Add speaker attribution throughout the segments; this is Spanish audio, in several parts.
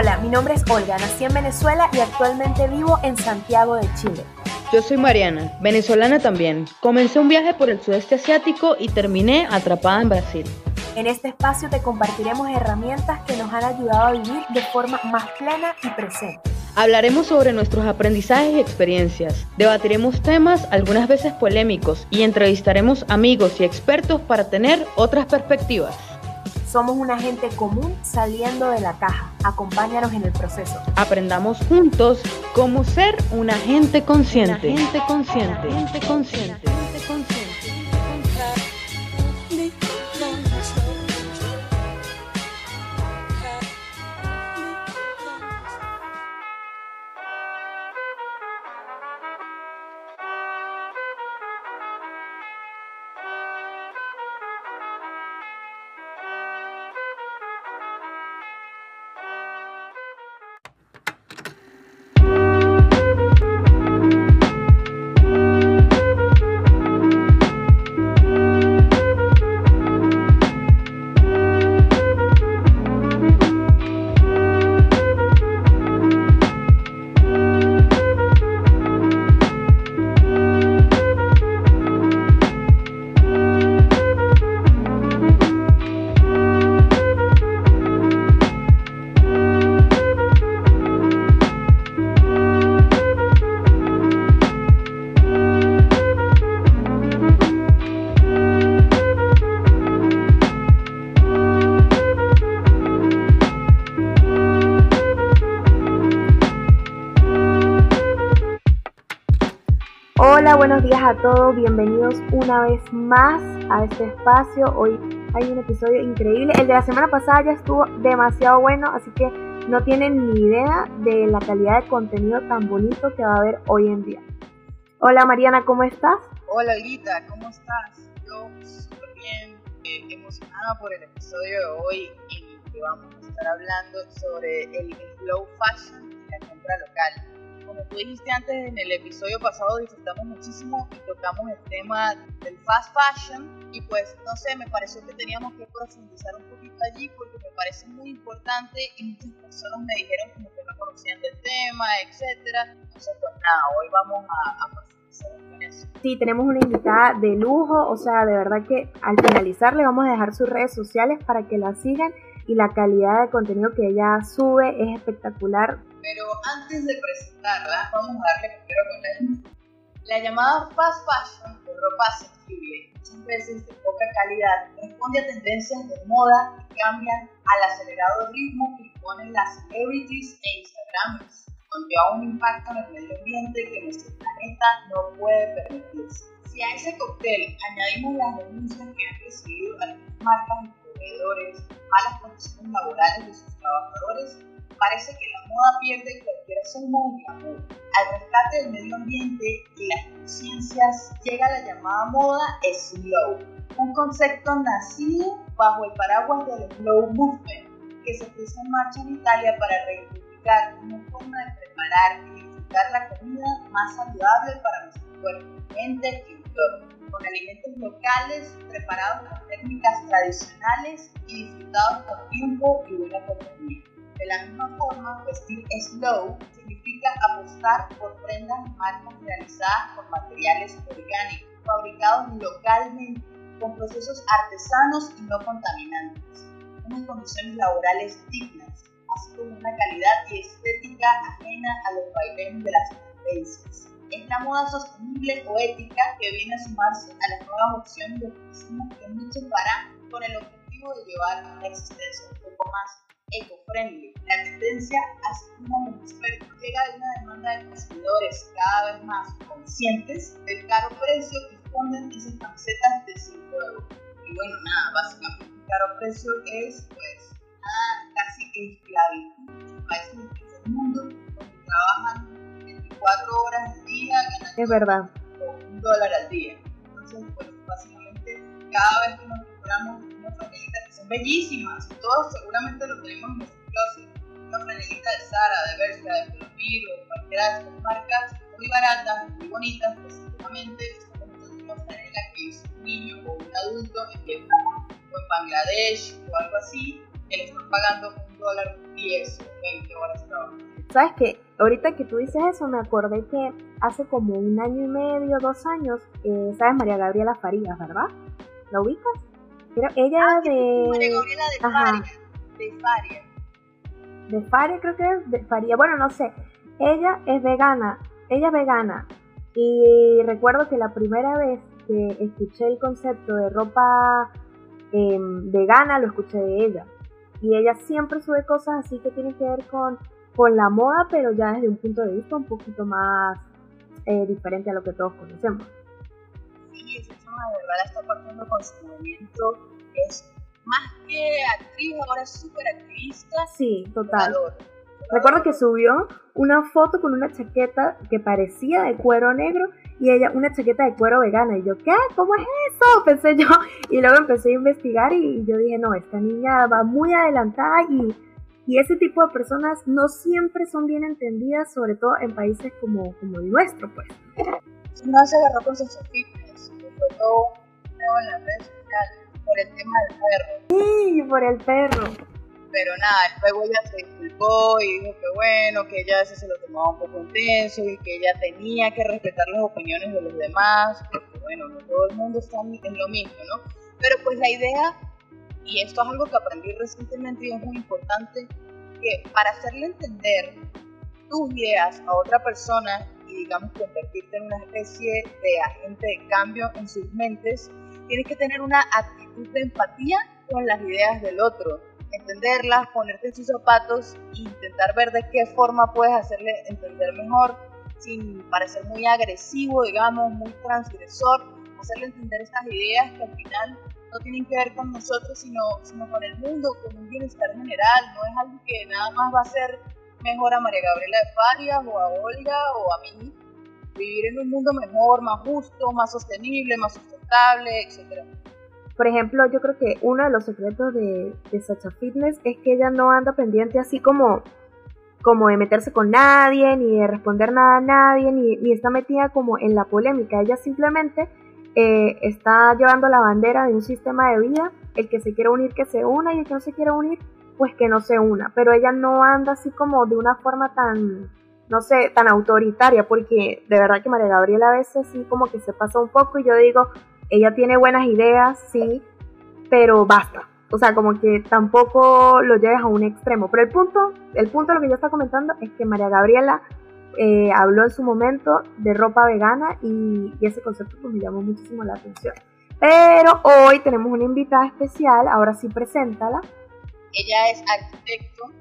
Speaker 1: Hola, mi nombre es Olga, nací en Venezuela y actualmente vivo en Santiago de Chile.
Speaker 2: Yo soy Mariana, venezolana también. Comencé un viaje por el sudeste asiático y terminé atrapada en Brasil.
Speaker 1: En este espacio te compartiremos herramientas que nos han ayudado a vivir de forma más plena y presente.
Speaker 2: Hablaremos sobre nuestros aprendizajes y experiencias, debatiremos temas algunas veces polémicos y entrevistaremos amigos y expertos para tener otras perspectivas.
Speaker 1: Somos una gente común saliendo de la caja. Acompáñanos en el proceso.
Speaker 2: Aprendamos juntos cómo ser una gente consciente. Una gente consciente. gente consciente.
Speaker 1: Hola, buenos días a todos, bienvenidos una vez más a este espacio. Hoy hay un episodio increíble. El de la semana pasada ya estuvo demasiado bueno, así que no tienen ni idea de la calidad de contenido tan bonito que va a haber hoy en día. Hola Mariana, ¿cómo estás?
Speaker 3: Hola Lita, ¿cómo estás? Yo súper bien, eh, emocionada por el episodio de hoy en que vamos a estar hablando sobre el slow fashion y la compra local como tú dijiste antes en el episodio pasado, disfrutamos muchísimo y tocamos el tema del fast fashion y pues no sé, me pareció que teníamos que profundizar un poquito allí porque me parece muy importante y muchas personas me dijeron como que no conocían del tema, etcétera. Entonces pues nada, hoy vamos a, a profundizar en eso.
Speaker 1: Sí, tenemos una invitada de lujo, o sea, de verdad que al finalizar le vamos a dejar sus redes sociales para que la sigan y la calidad de contenido que ella sube es espectacular.
Speaker 3: Pero antes de presentarla, vamos a darle primero con la intro. La llamada fast fashion o ropa asequible, muchas veces de poca calidad, responde a tendencias de moda que cambian al acelerado ritmo que imponen las celebrities e instagramers, conlleva un impacto en el medio ambiente que nuestro planeta no puede permitirse. Si a ese cóctel añadimos las denuncias que han recibido algunas marcas y proveedores, malas condiciones laborales de sus trabajadores, parece que la moda pierde cualquier asomo de glamour. Al rescate del medio ambiente y las conciencias llega la llamada moda slow, un concepto nacido bajo el paraguas del slow movement que se puso en marcha en Italia para reivindicar una forma de preparar y disfrutar la comida más saludable para nuestro cuerpo, mente y entorno, con alimentos locales preparados con técnicas tradicionales y disfrutados con tiempo y buena compañía. De la misma forma, vestir slow significa apostar por prendas y marcas realizadas con materiales orgánicos, fabricados localmente, con procesos artesanos y no contaminantes, unas condiciones laborales dignas, así como una calidad y estética ajena a los vaivenes de las tendencias. Es la moda sostenible o ética que viene a sumarse a las nuevas opciones de consumo que muchos farán con el objetivo de llevar una existencia un poco más eco-friendly. La tendencia, como los expertos, llega de una demanda de consumidores cada vez más conscientes del caro precio que esconden esas camisetas de 5 euros. Y bueno, nada, básicamente el caro precio es, pues, nada, casi esclavitud en países del mundo donde trabajan 24 horas al día, ganan
Speaker 1: es verdad.
Speaker 3: un dólar al día. Entonces, pues, básicamente, cada vez que nos compramos una franelita que son bellísimas, todos seguramente lo tenemos en nuestro closet, una franelita de Zara, de Bershka, de Filomiro, cualquiera de estas marcas, muy baratas, muy bonitas, pues seguramente estamos una franela que hizo un niño o un adulto en Vietnam o en Bangladesh o algo así, que le están pagando un dólar 10 o 20 horas trabajo.
Speaker 1: ¿Sabes qué? Ahorita que tú dices eso, me acordé que hace como un año y medio, dos años, eh, ¿sabes? María Gabriela Farías, ¿verdad? ¿La ubicas? Pero ella
Speaker 3: ah,
Speaker 1: de...
Speaker 3: María Gabriela de Faria. De Faria.
Speaker 1: De Faria creo que es, de Faria. Bueno, no sé. Ella es vegana. Ella es vegana. Y recuerdo que la primera vez que escuché el concepto de ropa em, vegana, lo escuché de ella. Y ella siempre sube cosas así que tienen que ver con con la moda, pero ya desde un punto de vista un poquito más eh, diferente a lo que todos conocemos.
Speaker 3: Sí, de verdad está partiendo con su movimiento. Es más que actriz, ahora es súper activista.
Speaker 1: Sí, total. Recuerdo que subió una foto con una chaqueta que parecía de cuero negro y ella una chaqueta de cuero vegana. Y yo, ¿qué? ¿Cómo es eso? Pensé yo. Y luego empecé a investigar y yo dije, no, esta niña va muy adelantada y y ese tipo de personas no siempre son bien entendidas, sobre todo en países como, como el nuestro, pues.
Speaker 3: No se agarró con sus fitness, fue todo en las redes sociales por el tema del perro.
Speaker 1: Sí, por el perro.
Speaker 3: Pero nada, luego ella se disculpó y dijo que bueno, que ella a veces se lo tomaba un poco intenso y que ella tenía que respetar las opiniones de los demás, porque bueno, no todo el mundo está en lo mismo, ¿no? Pero pues la idea y esto es algo que aprendí recientemente y es muy importante, que para hacerle entender tus ideas a otra persona y digamos convertirte en una especie de agente de cambio en sus mentes, tienes que tener una actitud de empatía con las ideas del otro, entenderlas, ponerte en sus zapatos e intentar ver de qué forma puedes hacerle entender mejor sin parecer muy agresivo, digamos, muy transgresor, hacerle entender estas ideas que al final no tienen que ver con nosotros, sino, sino con el mundo, con un bienestar general. No es algo que nada más va a ser mejor a María Gabriela de Farias o a Olga o a mí. Vivir en un mundo mejor, más justo, más sostenible, más sustentable, etc.
Speaker 1: Por ejemplo, yo creo que uno de los secretos de, de Sacha Fitness es que ella no anda pendiente así como, como de meterse con nadie, ni de responder nada a nadie, ni, ni está metida como en la polémica. Ella simplemente eh, está llevando la bandera de un sistema de vida, el que se quiere unir que se una y el que no se quiere unir pues que no se una, pero ella no anda así como de una forma tan, no sé, tan autoritaria, porque de verdad que María Gabriela a veces sí como que se pasa un poco y yo digo, ella tiene buenas ideas, sí, pero basta. O sea, como que tampoco lo lleves a un extremo. Pero el punto, el punto de lo que yo está comentando es que María Gabriela eh, habló en su momento de ropa vegana y, ese concepto pues, me llamó muchísimo la atención. Pero hoy tenemos una invitada especial, ahora sí preséntala.
Speaker 3: Ella es arquitecto,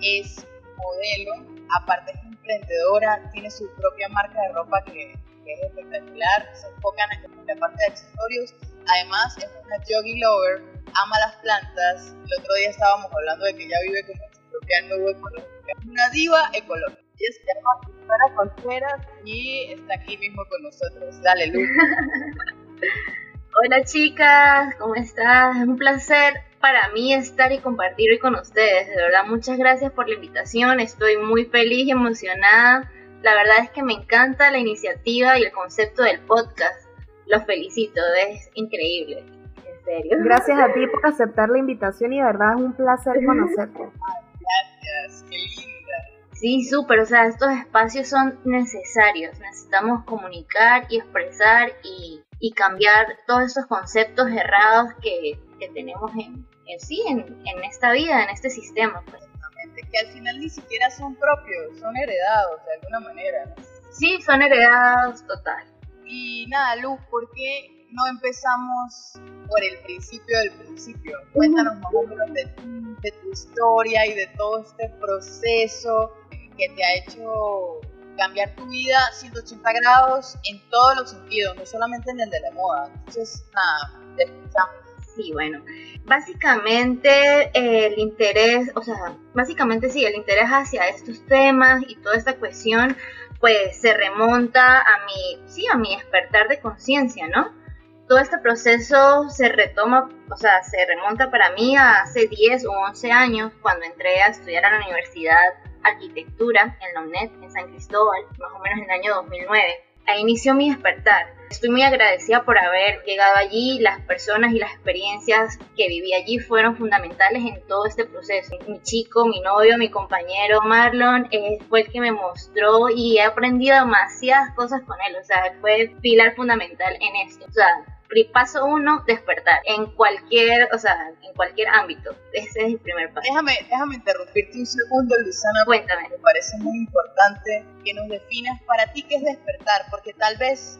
Speaker 3: es modelo, aparte es emprendedora, tiene su propia marca de ropa que, es espectacular, se enfoca en la parte de accesorios, además es una yogi lover, ama las plantas, el otro día estábamos hablando de que ella vive como su propia nube ecológica, una diva ecológica. Se llama Contreras y está aquí mismo con nosotros. Dale, Luz.
Speaker 4: Hola chicas, ¿cómo estás? Es un placer para mí estar y compartir hoy con ustedes. De verdad, muchas gracias por la invitación. Estoy muy feliz y emocionada. La verdad es que me encanta la iniciativa y el concepto del podcast. Los felicito, es increíble. En serio.
Speaker 1: Gracias a ti por aceptar la invitación y de verdad es un placer conocerte.
Speaker 3: Gracias, qué lindo.
Speaker 4: Sí, súper, o sea, estos espacios son necesarios, necesitamos comunicar y expresar y, cambiar todos esos conceptos errados que, tenemos en, sí, en, esta vida, en este sistema.
Speaker 3: Pues. que al final ni siquiera son propios, son heredados de alguna manera.
Speaker 4: Sí, son heredados total.
Speaker 3: Y nada, Luz, ¿por qué no empezamos por el principio del principio? Cuéntanos más o menos de, de tu historia y de todo este proceso que te ha hecho cambiar tu vida 180 grados en todos los sentidos, no solamente en el de la moda. Entonces, nada, te escuchamos.
Speaker 4: Sí, bueno, básicamente el interés, o sea, básicamente sí, el interés hacia estos temas y toda esta cuestión, pues se remonta a mi, sí, a mi despertar de conciencia, ¿no? Todo este proceso se retoma, o sea, se remonta para mí a hace 10 o 11 años, cuando entré a estudiar a la universidad arquitectura en la UNED, en San Cristóbal, más o menos en el año 2009. ahí inició mi despertar. Estoy muy agradecida por haber llegado allí. Las personas y las experiencias que viví allí fueron fundamentales en todo este proceso. Mi chico, mi novio, mi compañero Marlon fue el que me mostró y he aprendido demasiadas cosas con él. O sea, fue pilar fundamental en esto. O sea, paso uno, despertar en cualquier, o sea, en cualquier ámbito. Ese es el primer paso.
Speaker 3: Déjame, déjame interrumpirte un segundo, Luisana.
Speaker 4: Cuéntame.
Speaker 3: Me parece muy importante que nos definas para ti qué es despertar, porque tal vez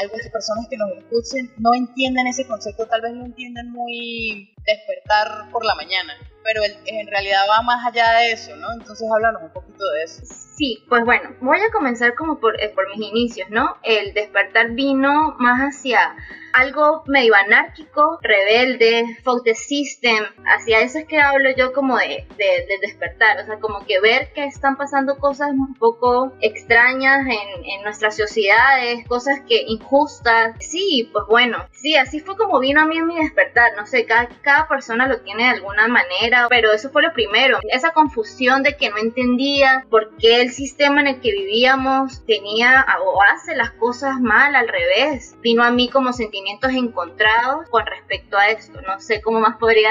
Speaker 3: algunas personas que nos escuchen no entienden ese concepto, tal vez lo entienden muy despertar por la mañana, pero en realidad va más allá de eso, ¿no? Entonces háblanos un poquito de eso.
Speaker 4: Sí, pues bueno, voy a comenzar como por, eh, por mis inicios, ¿no? El despertar vino más hacia algo medio anárquico, rebelde, fuck the system, hacia eso es que hablo yo como de, de, despertar, o sea, como que ver que están pasando cosas un poco extrañas en, en nuestras sociedades, cosas que injustas, sí, pues bueno, sí, así fue como vino a mí mi despertar, no sé, cada, cada persona lo tiene de alguna manera, pero eso fue lo primero, esa confusión de que no entendía por qué el sistema en el que vivíamos tenía o hace las cosas mal al revés, vino a mí como sentimiento encontrados con respecto a esto. No sé cómo más podría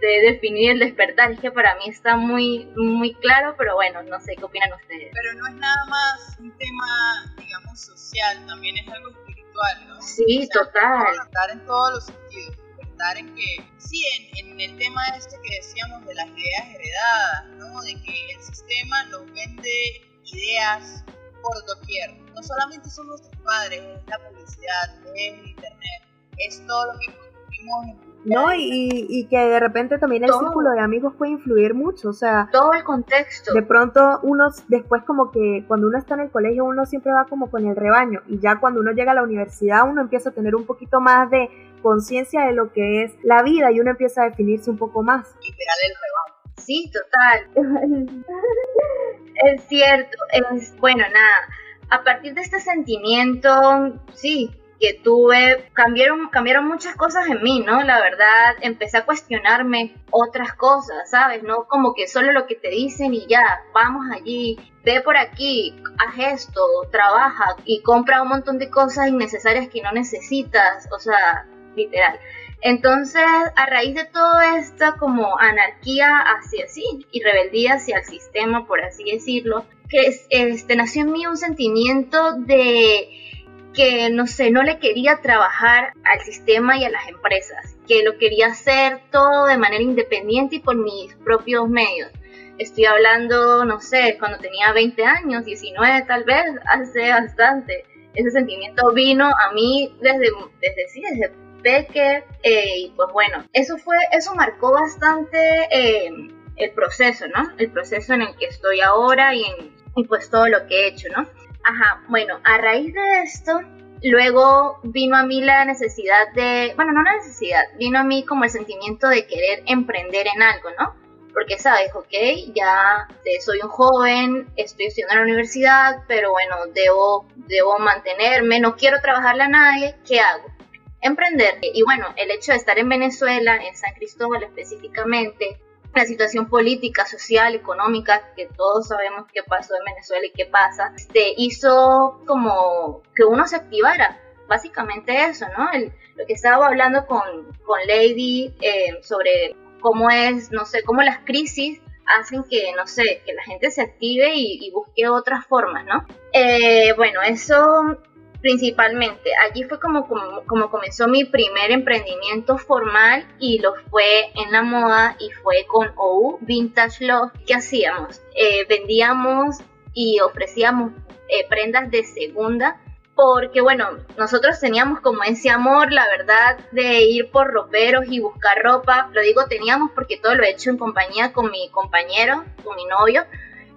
Speaker 4: definir el despertar. Es que para mí está muy, muy claro, pero bueno, no sé qué opinan ustedes.
Speaker 3: Pero no es nada más un tema, digamos, social, también es algo espiritual, ¿no?
Speaker 4: Sí, total.
Speaker 3: Despertar en todos los sentidos. Despertar en que, sí, en, en el tema este que decíamos de las ideas heredadas, ¿no? De que el sistema nos vende ideas por doquier. No solamente son nuestros padres, es la publicidad, es el internet, es todo lo que consumimos en
Speaker 1: no, y, y, que de repente también el círculo de amigos puede influir mucho, o sea...
Speaker 4: Todo el contexto.
Speaker 1: De pronto uno, después como que cuando uno está en el colegio uno siempre va como con el rebaño y ya cuando uno llega a la universidad uno empieza a tener un poquito más de conciencia de lo que es la vida y uno empieza a definirse un poco más.
Speaker 3: Literal el rebaño.
Speaker 4: Sí, total. es cierto, es bueno, nada. A partir de este sentimiento, sí, que tuve, cambiaron, cambiaron muchas cosas en mí, ¿no? La verdad, empecé a cuestionarme otras cosas, ¿sabes? No como que solo lo que te dicen y ya, vamos allí, ve por aquí, haz esto, trabaja y compra un montón de cosas innecesarias que no necesitas, o sea, literal. Entonces, a raíz de toda esta como anarquía hacia sí y rebeldía hacia el sistema, por así decirlo, que este, nació en mí un sentimiento de que, no sé, no le quería trabajar al sistema y a las empresas, que lo quería hacer todo de manera independiente y por mis propios medios. Estoy hablando, no sé, cuando tenía 20 años, 19 tal vez, hace bastante. Ese sentimiento vino a mí desde, desde, sí, desde Becker, eh, y pues bueno, eso fue, eso marcó bastante eh, el proceso, ¿no? El proceso en el que estoy ahora y, en, y pues todo lo que he hecho, ¿no? Ajá, bueno, a raíz de esto, luego vino a mí la necesidad de, bueno, no la necesidad, vino a mí como el sentimiento de querer emprender en algo, ¿no? Porque sabes, ok, ya soy un joven, estoy estudiando en la universidad, pero bueno, debo, debo mantenerme, no quiero trabajarle a nadie, ¿qué hago? emprender. Y bueno, el hecho de estar en Venezuela, en San Cristóbal específicamente, la situación política, social, económica, que todos sabemos qué pasó en Venezuela y qué pasa, este, hizo como que uno se activara. Básicamente eso, ¿no? lo que estaba hablando con, con Lady eh, sobre cómo es, no sé, cómo las crisis hacen que, no sé, que la gente se active y, busque otras formas, ¿no? Eh, bueno, eso principalmente. Allí fue como, como, comenzó mi primer emprendimiento formal y lo fue en la moda y fue con OU Vintage Love. ¿Qué hacíamos? Eh, vendíamos y ofrecíamos eh, prendas de segunda porque bueno, nosotros teníamos como ese amor, la verdad, de ir por roperos y buscar ropa. Lo digo teníamos porque todo lo he hecho en compañía con mi compañero, con mi novio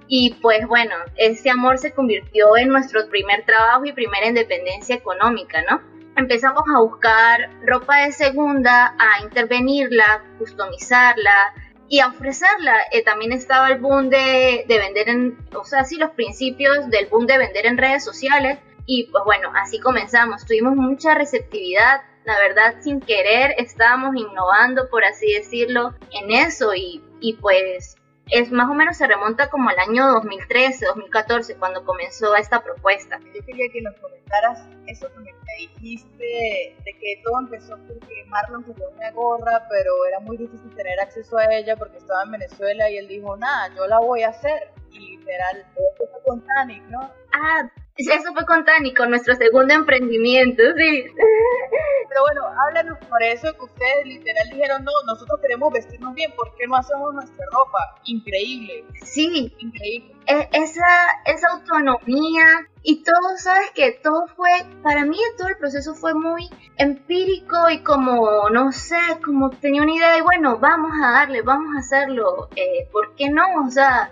Speaker 4: y pues bueno, ese amor se convirtió en nuestro primer trabajo y primera independencia económica, ¿no? Empezamos a buscar ropa de segunda, a intervenirla, customizarla y a ofrecerla. Eh, también estaba el boom de, de vender en, o sea, sí, los principios del boom de vender en redes sociales. Y pues bueno, así comenzamos. Tuvimos mucha receptividad, la verdad, sin querer, estábamos innovando, por así decirlo, en eso. Y, y pues es más o menos se remonta como al año 2013, 2014, cuando comenzó esta propuesta.
Speaker 3: Yo quería que nos comentaras eso que me dijiste de que todo empezó porque Marlon quería una gorra, pero era muy difícil tener acceso a ella porque estaba en Venezuela y él dijo, nada, yo la voy a hacer. Y literal, eso fue con Tanic, ¿no?
Speaker 4: Ah, eso fue con Tanic, con nuestro segundo emprendimiento, sí.
Speaker 3: Pero bueno, háblanos por eso que ustedes literal dijeron, no, nosotros queremos vestirnos bien, ¿por qué no hacemos nuestra ropa? Increíble.
Speaker 4: Sí, increíble. E, esa, esa autonomía y todo, sabes que todo fue, para mí todo el proceso fue muy empírico y como, no sé, como tenía una idea de, bueno, vamos a darle, vamos a hacerlo, eh, ¿por qué no? O sea,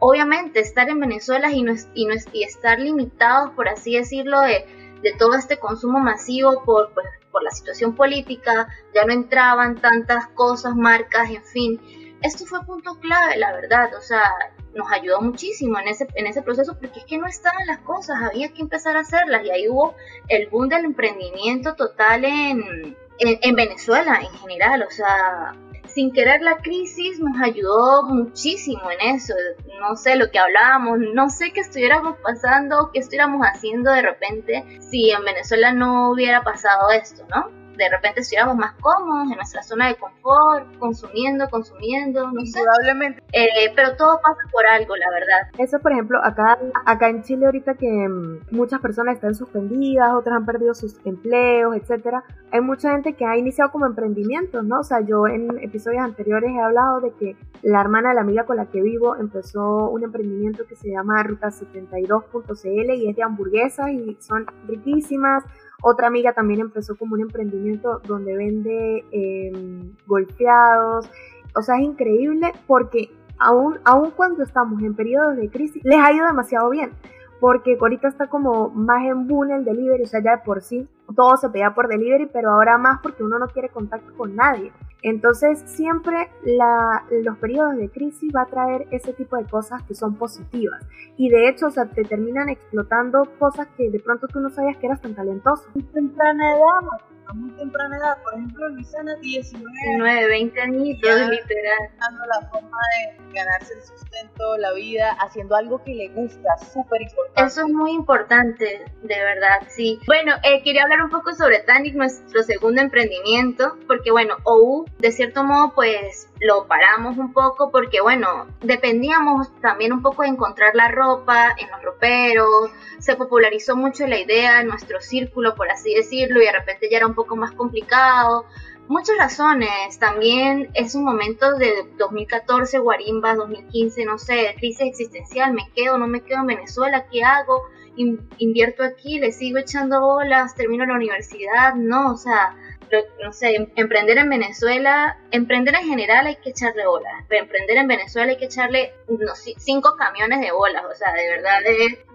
Speaker 4: obviamente estar en Venezuela y, no, y, no, y estar limitados, por así decirlo, de, de todo este consumo masivo por, pues, por la situación política, ya no entraban tantas cosas, marcas, en fin. Esto fue punto clave, la verdad, o sea, nos ayudó muchísimo en ese, en ese proceso porque es que no estaban las cosas, había que empezar a hacerlas y ahí hubo el boom del emprendimiento total en, en, en Venezuela en general, o sea, sin querer la crisis nos ayudó muchísimo en eso. No sé lo que hablábamos, no sé qué estuviéramos pasando, qué estuviéramos haciendo de repente si en Venezuela no hubiera pasado esto, ¿no? De repente estuviéramos más cómodos en nuestra zona de confort, consumiendo, consumiendo, no sé.
Speaker 3: Probablemente.
Speaker 4: Eh, pero todo pasa por algo, la verdad.
Speaker 1: Eso, por ejemplo, acá, acá en Chile ahorita que mm, muchas personas están suspendidas, otras han perdido sus empleos, etcétera, hay mucha gente que ha iniciado como emprendimientos, ¿no? O sea, yo en episodios anteriores he hablado de que la hermana de la amiga con la que vivo empezó un emprendimiento que se llama Ruta72.cl y es de hamburguesas y son riquísimas otra amiga también empezó como un emprendimiento donde vende em, golpeados. O sea, es increíble porque aún, aún cuando estamos en periodos de crisis, les ha ido demasiado bien. Porque ahorita está como más en boom el delivery, o sea, ya de por sí todo se pedía por delivery, pero ahora más porque uno no quiere contacto con nadie. Entonces siempre los periodos de crisis va a traer ese tipo de cosas que son positivas. Y de hecho, o te terminan explotando cosas que de pronto tú no sabías que eras tan talentoso.
Speaker 3: Muy temprana edad, a muy temprana edad. Por ejemplo, Luisana, 19,
Speaker 4: 19 20 añitos, literal.
Speaker 3: Buscando la forma de ganarse el sustento, la vida, haciendo algo que le gusta, súper importante.
Speaker 4: Eso es muy importante, de verdad, sí. Bueno, eh, quería hablar un poco sobre Tanic, nuestro segundo emprendimiento, porque bueno, OU, de cierto modo, pues lo paramos un poco porque, bueno, dependíamos también un poco de encontrar la ropa en los roperos, se popularizó mucho la idea en nuestro círculo, por así decirlo, y de repente ya era un poco más complicado. Muchas razones, también es un momento de 2014, Guarimba, 2015, no sé, crisis existencial, me quedo, no me quedo en Venezuela, ¿qué hago? invierto aquí, le sigo echando bolas, termino la universidad, no, o sea, no sé, em, emprender en Venezuela, emprender en general hay que echarle bolas, pero emprender en Venezuela hay que echarle unos cinco camiones de bolas, o sea, de verdad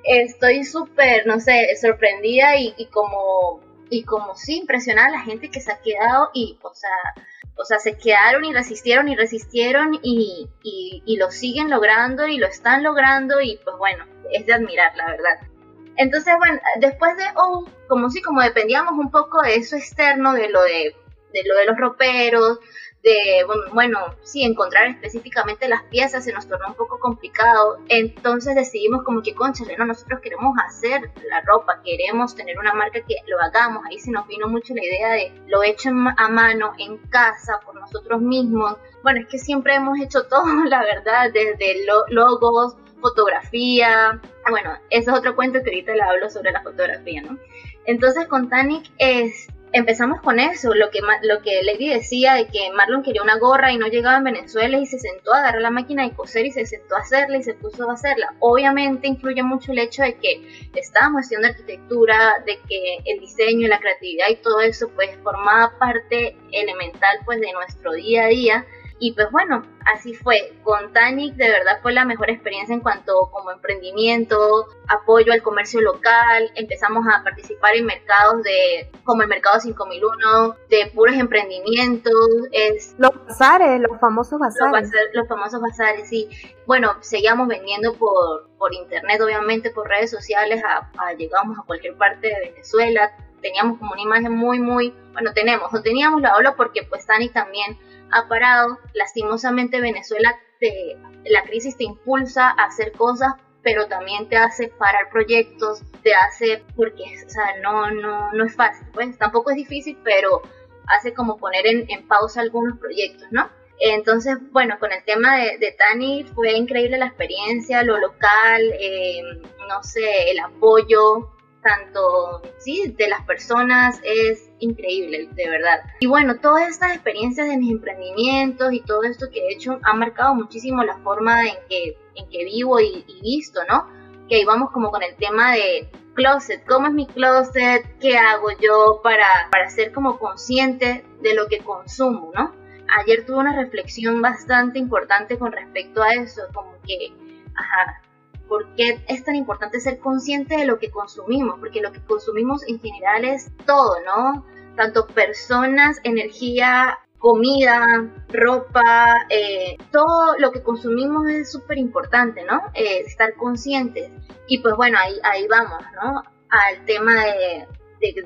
Speaker 4: estoy súper, no sé, sorprendida y, como, y como sí, impresionada la gente que se ha quedado y, o sea, o sea, se quedaron y resistieron y resistieron y, y, y lo siguen logrando y lo están logrando y pues bueno, es de admirar, la verdad. Entonces, bueno, después de oh, como si como dependíamos un poco de eso externo, de lo de, de lo de los roperos, de, bueno, sí, encontrar específicamente las piezas se nos tornó un poco complicado. Entonces decidimos como que, conchale, no, nosotros queremos hacer la ropa, queremos tener una marca que lo hagamos. Ahí se nos vino mucho la idea de lo hecho a mano, en casa, por nosotros mismos. Bueno, es que siempre hemos hecho todo, la verdad, desde logos, fotografía. Bueno, ese es otro cuento que ahorita le hablo sobre la fotografía, ¿no? Entonces con Tanic es, empezamos con eso, lo que, lo que Lady decía de que Marlon quería una gorra y no llegaba en Venezuela y se sentó a agarrar la máquina de coser y se sentó a hacerla y se puso a hacerla. Obviamente influye mucho el hecho de que estábamos haciendo arquitectura, de que el diseño y la creatividad y todo eso pues formaba parte elemental pues de nuestro día a día y pues bueno, así fue. Con Tanic de verdad fue la mejor experiencia en cuanto como emprendimiento, apoyo al comercio local, empezamos a participar en mercados de como el mercado 5001, de puros emprendimientos, es
Speaker 1: los bazares, los famosos bazares.
Speaker 4: Los, famosos bazares, sí. Bueno, seguíamos vendiendo por, por internet, obviamente por redes sociales, a, a, llegamos a cualquier parte de Venezuela, teníamos como una imagen muy, muy, bueno, tenemos, no teníamos, la hablo porque pues Tanic también ha parado. Lastimosamente Venezuela, te, la crisis te impulsa a hacer cosas, pero también te hace parar proyectos, te hace, porque, o sea, no, no, no es fácil, pues tampoco es difícil, pero hace como poner en, en pausa algunos proyectos, ¿no? Entonces, bueno, con el tema de, Tani fue increíble la experiencia, lo local, eh, no sé, el apoyo, tanto, sí, de las personas es increíble, de verdad. Y bueno, todas estas experiencias de mis emprendimientos y todo esto que he hecho han marcado muchísimo la forma en que, en que vivo y, y visto, ¿no? Que ahí vamos como con el tema de closet, cómo es mi closet, qué hago yo para, para ser como consciente de lo que consumo, ¿no? Ayer tuve una reflexión bastante importante con respecto a eso, como que, ajá, ¿Por qué es tan importante ser consciente de lo que consumimos? Porque lo que consumimos en general es todo, ¿no? Tanto personas, energía, comida, ropa, eh, todo lo que consumimos es súper importante, ¿no? Eh, estar conscientes. Y pues bueno, ahí, ahí vamos, ¿no? Al tema de,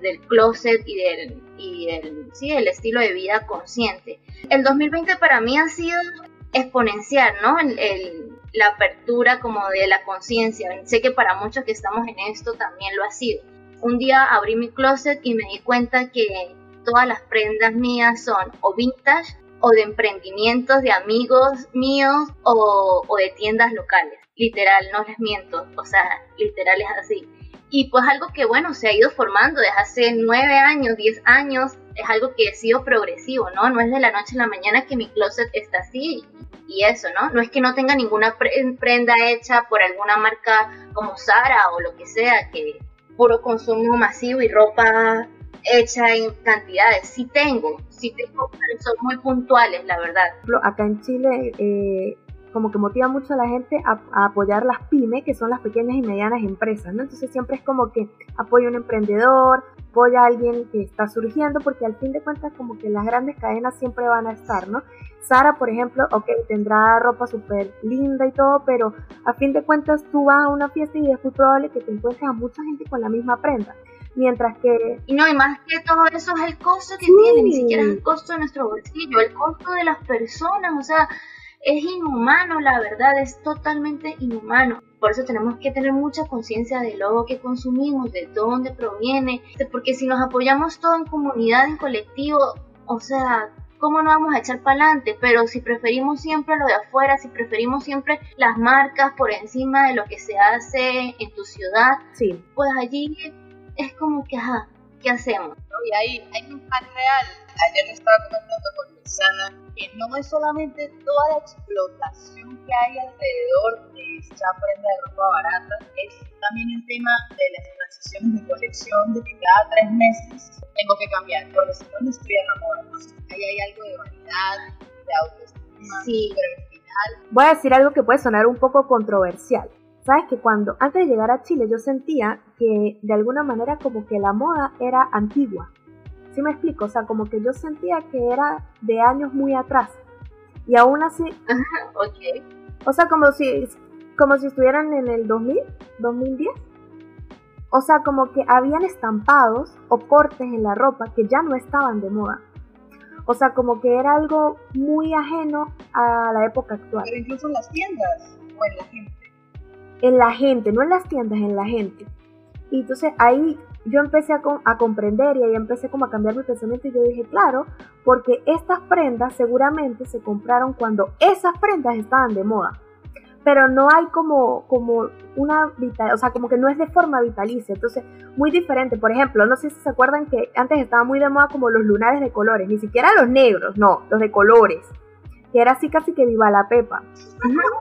Speaker 4: del closet y del, y el, sí, el estilo de vida consciente. El 2020 para mí ha sido exponencial, ¿no? el, la apertura como de la conciencia. Sé que para muchos que estamos en esto también lo ha sido. Un día abrí mi closet y me di cuenta que todas las prendas mías son o vintage o de emprendimientos de amigos míos o, o de tiendas locales. Literal, no les miento, o sea, literal es así. Y pues algo que, bueno, se ha ido formando desde hace nueve años, diez años, es algo que ha sido progresivo, ¿no? No es de la noche a la mañana que mi closet está así y eso, ¿no? No es que no tenga ninguna prenda hecha por alguna marca como Sara o lo que sea, que puro consumo masivo y ropa hecha en cantidades. Sí tengo, sí tengo, pero son muy puntuales, la verdad.
Speaker 1: Acá en Chile eh, como que motiva mucho a la gente a, apoyar las pymes, que son las pequeñas y medianas empresas, ¿no? Entonces siempre es como que apoya a un emprendedor, apoya a alguien que está surgiendo, porque al fin de cuentas como que las grandes cadenas siempre van a estar, ¿no? Sara, por ejemplo, ok, tendrá ropa súper linda y todo, pero a fin de cuentas tú vas a una fiesta y es muy probable que te encuentres a mucha gente con la misma prenda. Mientras que...
Speaker 4: Y no, y más que todo eso es el costo que tiene, ni siquiera es el costo de nuestro bolsillo, el costo de las personas, o sea, es inhumano, la verdad, es totalmente inhumano. Por eso tenemos que tener mucha conciencia de lo que consumimos, de dónde proviene, porque si nos apoyamos todo en comunidad, en colectivo, o sea, ¿cómo no vamos a echar para adelante? Pero si preferimos siempre lo de afuera, si preferimos siempre las marcas por encima de lo que se hace en tu ciudad,
Speaker 1: sí.
Speaker 4: pues allí es como que, ajá, ¿qué hacemos?
Speaker 3: Y hay, hay un pan real. Ayer le estaba comentando con Luisana que no es solamente toda la explotación que hay alrededor de esta prenda de ropa barata, es también el tema de las transiciones de colección, de que cada tres meses tengo que cambiar, porque si no, no estoy en la moda. Entonces, ahí hay algo de vanidad, de autoestima,
Speaker 4: sí.
Speaker 3: pero al final...
Speaker 1: Voy a decir algo que puede sonar un poco controversial. Sabes que cuando antes de llegar a Chile yo sentía que de alguna manera como que la moda era antigua. ¿Sí me explico? O sea, como que yo sentía que era de años muy atrás. Y aún así... O sea, como si, como si estuvieran en el 2000, 2010. O sea, como que habían estampados o cortes en la ropa que ya no estaban de moda. O sea, como que era algo muy ajeno a la época actual.
Speaker 3: Pero incluso en las tiendas o en la gente.
Speaker 1: En la gente, no en las tiendas, en la gente. Y entonces ahí yo empecé a, a, comprender y ahí empecé como a cambiar mi pensamiento y yo dije, claro, porque estas prendas seguramente se compraron cuando esas prendas estaban de moda. Pero no hay como, como una vital, o sea, como que no es de forma vitalicia, entonces muy diferente. Por ejemplo, no sé si se acuerdan que antes estaba muy de moda como los lunares de colores, ni siquiera los negros, no, los de colores, que era así casi que viva la pepa.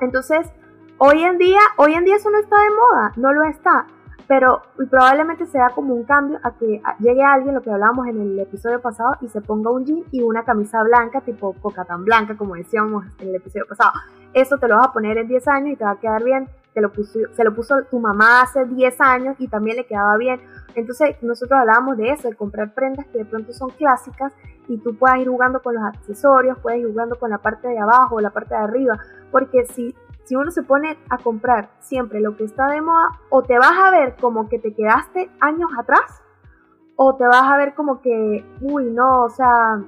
Speaker 1: Entonces, hoy en día, hoy en día eso no está de moda, no lo está pero probablemente sea como un cambio a que llegue alguien, lo que hablábamos en el episodio pasado, y se ponga un jean y una camisa blanca, tipo coca tan blanca, como decíamos en el episodio pasado. Eso te lo vas a poner en 10 años y te va a quedar bien. Te lo puso, se lo puso tu mamá hace 10 años y también le quedaba bien. Entonces nosotros hablábamos de eso, de comprar prendas que de pronto son clásicas y tú puedas ir jugando con los accesorios, puedes ir jugando con la parte de abajo o la parte de arriba, porque si si uno se pone a comprar siempre lo que está de moda, o te vas a ver como que te quedaste años atrás, o te vas a ver como que, uy, no, o sea,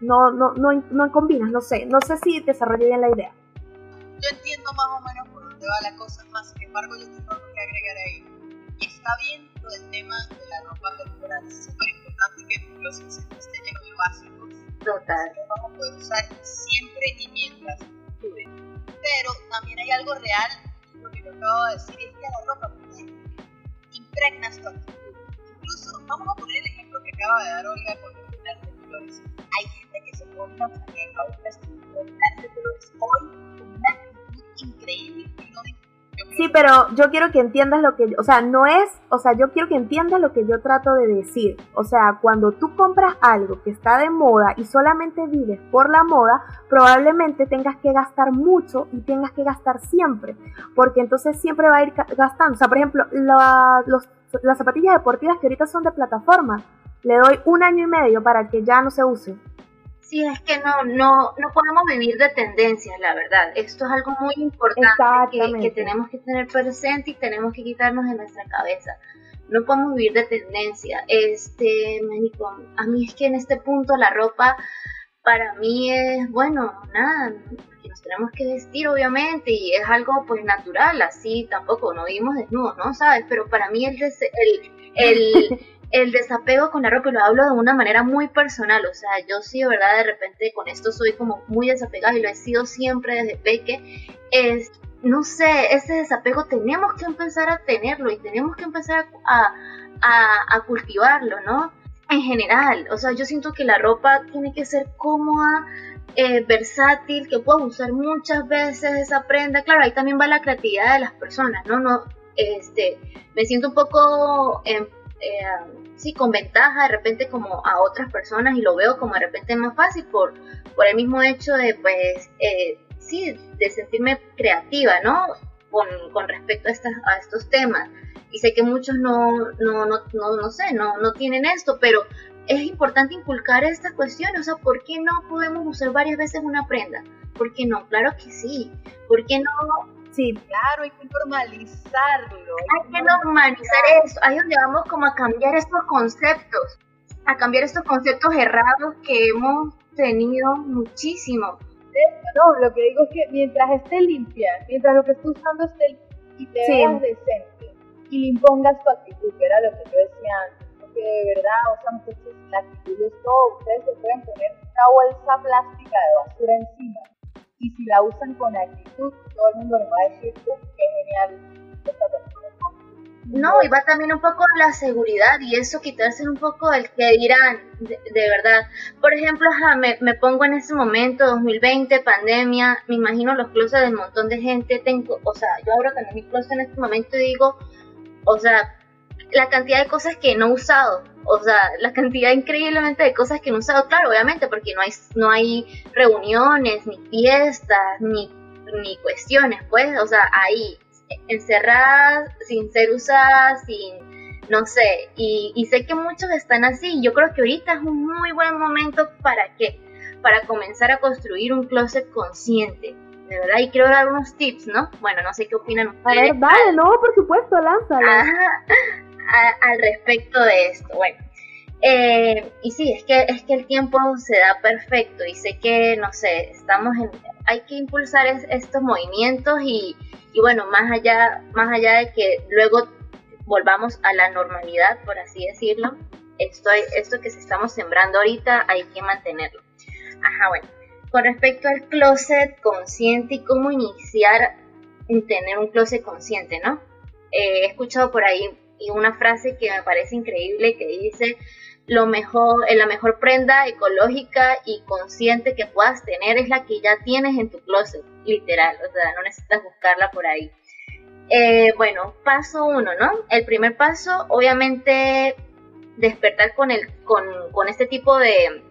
Speaker 1: no, no, no, no combinas, no sé, no sé si desarrollé bien la idea.
Speaker 3: Yo entiendo más o menos por dónde va la cosa más. Sin embargo, yo tengo algo que agregar ahí. Y está bien lo del tema de la ropa temporal. Es súper importante que tu closet esté lleno de básicos.
Speaker 4: Total.
Speaker 3: Que vamos a poder usar siempre y mientras dure. Pero también hay algo real, lo que yo acabo de decir, es que la ropa impregna tu actitud. Incluso, vamos a poner el ejemplo que acaba de dar Olga con el de flores. Hay gente que se pone una franela o un vestido de colores hoy con una actitud increíble y no
Speaker 1: Sí, pero yo quiero que entiendas lo que, o sea, no es, o sea, yo quiero que entiendas lo que yo trato de decir. O sea, cuando tú compras algo que está de moda y solamente vives por la moda, probablemente tengas que gastar mucho y tengas que gastar siempre, porque entonces siempre va a ir gastando. O sea, por ejemplo, los, las zapatillas deportivas que ahorita son de plataforma, le doy un año y medio para que ya no se use.
Speaker 4: Sí, es que no, no, no podemos vivir de tendencias, la verdad. Esto es algo muy importante que, tenemos que tener presente y tenemos que quitarnos de nuestra cabeza. No podemos vivir de tendencia. Este, a mí es que en este punto la ropa para mí es, bueno, nada, nos tenemos que vestir obviamente y es algo pues natural, así tampoco no vivimos desnudos, ¿no? ¿Sabes? Pero para mí el, el, el el desapego con la ropa, lo hablo de una manera muy personal, o sea, yo sí, de verdad, de repente con esto soy como muy desapegada y lo he sido siempre desde peque, es, no sé, ese desapego tenemos que empezar a tenerlo y tenemos que empezar a, a, cultivarlo, ¿no? En general, o sea, yo siento que la ropa tiene que ser cómoda, eh, versátil, que puedas usar muchas veces esa prenda. Claro, ahí también va la creatividad de las personas, ¿no? no este, me siento un poco eh, sí, con ventaja de repente como a otras personas y lo veo como de repente más fácil por, por el mismo hecho de, pues, eh, sí, de sentirme creativa, ¿no? Con, con respecto a, estas, a estos temas. Y sé que muchos no, no, no, no, no sé, no, no tienen esto, pero es importante inculcar esta cuestión, o sea, ¿por qué no podemos usar varias veces una prenda? ¿Por qué no? Claro que sí. ¿Por qué no
Speaker 3: Sí. Claro, hay que normalizarlo.
Speaker 4: Hay que normalizar eso. Ahí donde vamos como a cambiar estos conceptos, a cambiar estos conceptos errados que hemos tenido muchísimo.
Speaker 3: No, lo que digo es que mientras esté limpia, mientras lo que estés usando esté y te veas decente y le impongas tu actitud, que era lo que yo decía antes, porque de verdad, o sea, muchachos, la actitud es todo. Ustedes se pueden poner una bolsa plástica de basura encima y si la usan con actitud, todo el mundo le va a decir, qué genial.
Speaker 4: No, y va también un poco la seguridad y eso quitarse un poco el que dirán, de, verdad. Por ejemplo, me, me, pongo en ese momento, 2020, pandemia, me imagino los closets de un montón de gente, tengo, o sea, yo abro también mi closet en este momento y digo, o sea, la cantidad de cosas que no he usado, o sea, la cantidad increíblemente de cosas que no he usado, claro, obviamente, porque no hay, no hay reuniones, ni fiestas, ni, ni cuestiones, pues, o sea, ahí, encerradas, sin ser usadas, sin, no sé, y, y sé que muchos están así, yo creo que ahorita es un muy buen momento para que, para comenzar a construir un closet consciente, de verdad, y quiero dar unos tips, ¿no? Bueno, no sé qué opinan ustedes.
Speaker 1: A ver, vale, no, por supuesto, lánzalo
Speaker 4: al respecto de esto. Bueno, eh, y sí, es que, es que el tiempo se da perfecto y sé que, no sé, estamos en, hay que impulsar estos movimientos y, y, bueno, más allá, más allá de que luego volvamos a la normalidad, por así decirlo, esto, esto que se estamos sembrando ahorita hay que mantenerlo. Ajá, bueno, con respecto al closet consciente y cómo iniciar en tener un closet consciente, ¿no? Eh, he escuchado por ahí y una frase que me parece increíble que dice lo mejor, eh, la mejor prenda ecológica y consciente que puedas tener es la que ya tienes en tu closet, literal, o sea, no necesitas buscarla por ahí. Eh, bueno, paso uno, ¿no? El primer paso, obviamente, despertar con, el, con, este tipo de,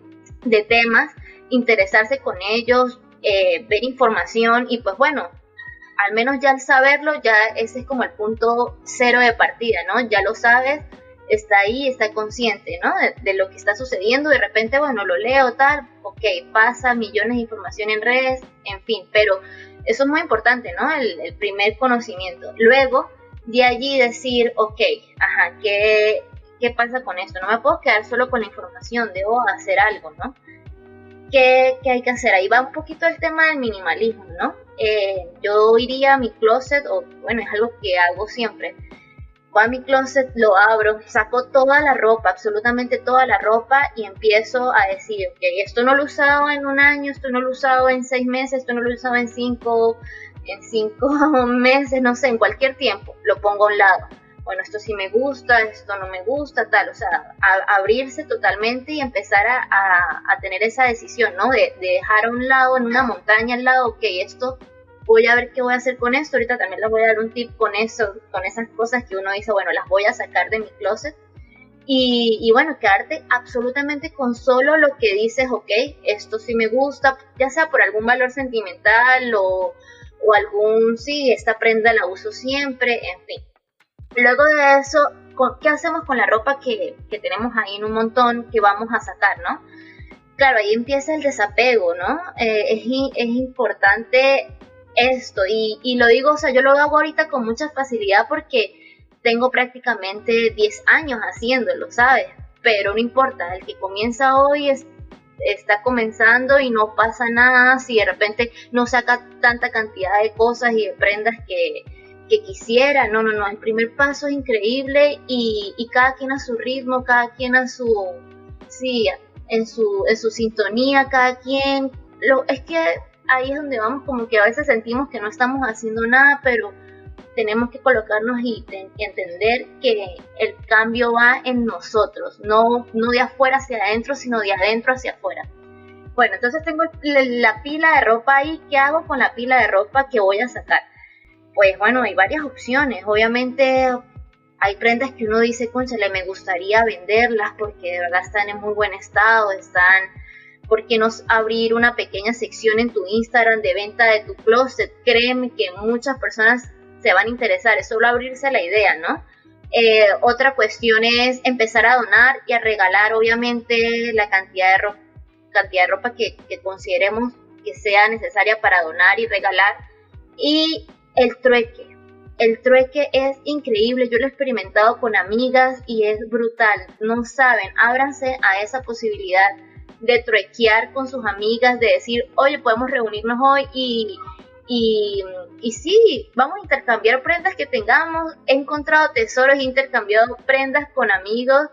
Speaker 4: de, temas, interesarse con ellos, eh, ver información y pues bueno, al menos ya al saberlo, ya ese es como el punto cero de partida, ¿no? Ya lo sabes, está ahí, está consciente, ¿no? De, lo que está sucediendo, de repente, bueno, lo leo, tal, ok, pasa millones de información en redes, en fin, pero eso es muy importante, ¿no? El, primer conocimiento. Luego, de allí decir, ok, ajá, ¿qué, ¿qué pasa con esto? No me puedo quedar solo con la información, debo hacer algo, ¿no? ¿Qué, hay que hacer? Ahí va un poquito el tema del minimalismo, ¿no? Eh, yo iría a mi closet, o bueno, es algo que hago siempre. Voy a mi closet, lo abro, saco toda la ropa, absolutamente toda la ropa y empiezo a decir, ok, esto no lo he usado en un año, esto no lo he usado en seis meses, esto no lo he usado en cinco, en cinco meses, no sé, en cualquier tiempo, lo pongo a un lado bueno, esto sí me gusta, esto no me gusta, tal, o sea, abrirse totalmente y empezar a, tener esa decisión, ¿no? De, dejar a un lado, en una montaña al lado, ok, esto voy a ver qué voy a hacer con esto, ahorita también les voy a dar un tip con eso, con esas cosas que uno dice, bueno, las voy a sacar de mi closet. Y, y, bueno, quedarte absolutamente con solo lo que dices, ok, esto sí me gusta, ya sea por algún valor sentimental o, o algún, sí, esta prenda la uso siempre, en fin. Luego de eso, ¿qué hacemos con la ropa que, tenemos ahí en un montón que vamos a sacar, no? Claro, ahí empieza el desapego, ¿no? Eh, es, es, importante esto y, y, lo digo, o sea, yo lo hago ahorita con mucha facilidad porque tengo prácticamente 10 años haciéndolo, ¿sabes? Pero no importa, el que comienza hoy es, está comenzando y no pasa nada si de repente no saca tanta cantidad de cosas y de prendas que, que quisiera, no, no, no, el primer paso es increíble y, cada quien a su ritmo, cada quien a su, sí, en su, en su sintonía, cada quien, lo, es que ahí es donde vamos como que a veces sentimos que no estamos haciendo nada, pero tenemos que colocarnos y, entender que el cambio va en nosotros, no, no de afuera hacia adentro, sino de adentro hacia afuera. Bueno, entonces tengo la pila de ropa ahí, ¿qué hago con la pila de ropa que voy a sacar? Pues bueno, hay varias opciones. Obviamente hay prendas que uno dice, conchale, me gustaría venderlas porque de verdad están en muy buen estado, están, ¿por qué no abrir una pequeña sección en tu Instagram de venta de tu closet? Créeme que muchas personas se van a interesar, es solo abrirse la idea, ¿no? Eh, otra cuestión es empezar a donar y a regalar, obviamente, la cantidad de ropa, cantidad de ropa que, que consideremos que sea necesaria para donar y regalar. Y el trueque. El trueque es increíble, yo lo he experimentado con amigas y es brutal. No saben, ábranse a esa posibilidad de truequear con sus amigas, de decir, oye, podemos reunirnos hoy y, y, y sí, vamos a intercambiar prendas que tengamos. He encontrado tesoros, he intercambiado prendas con amigos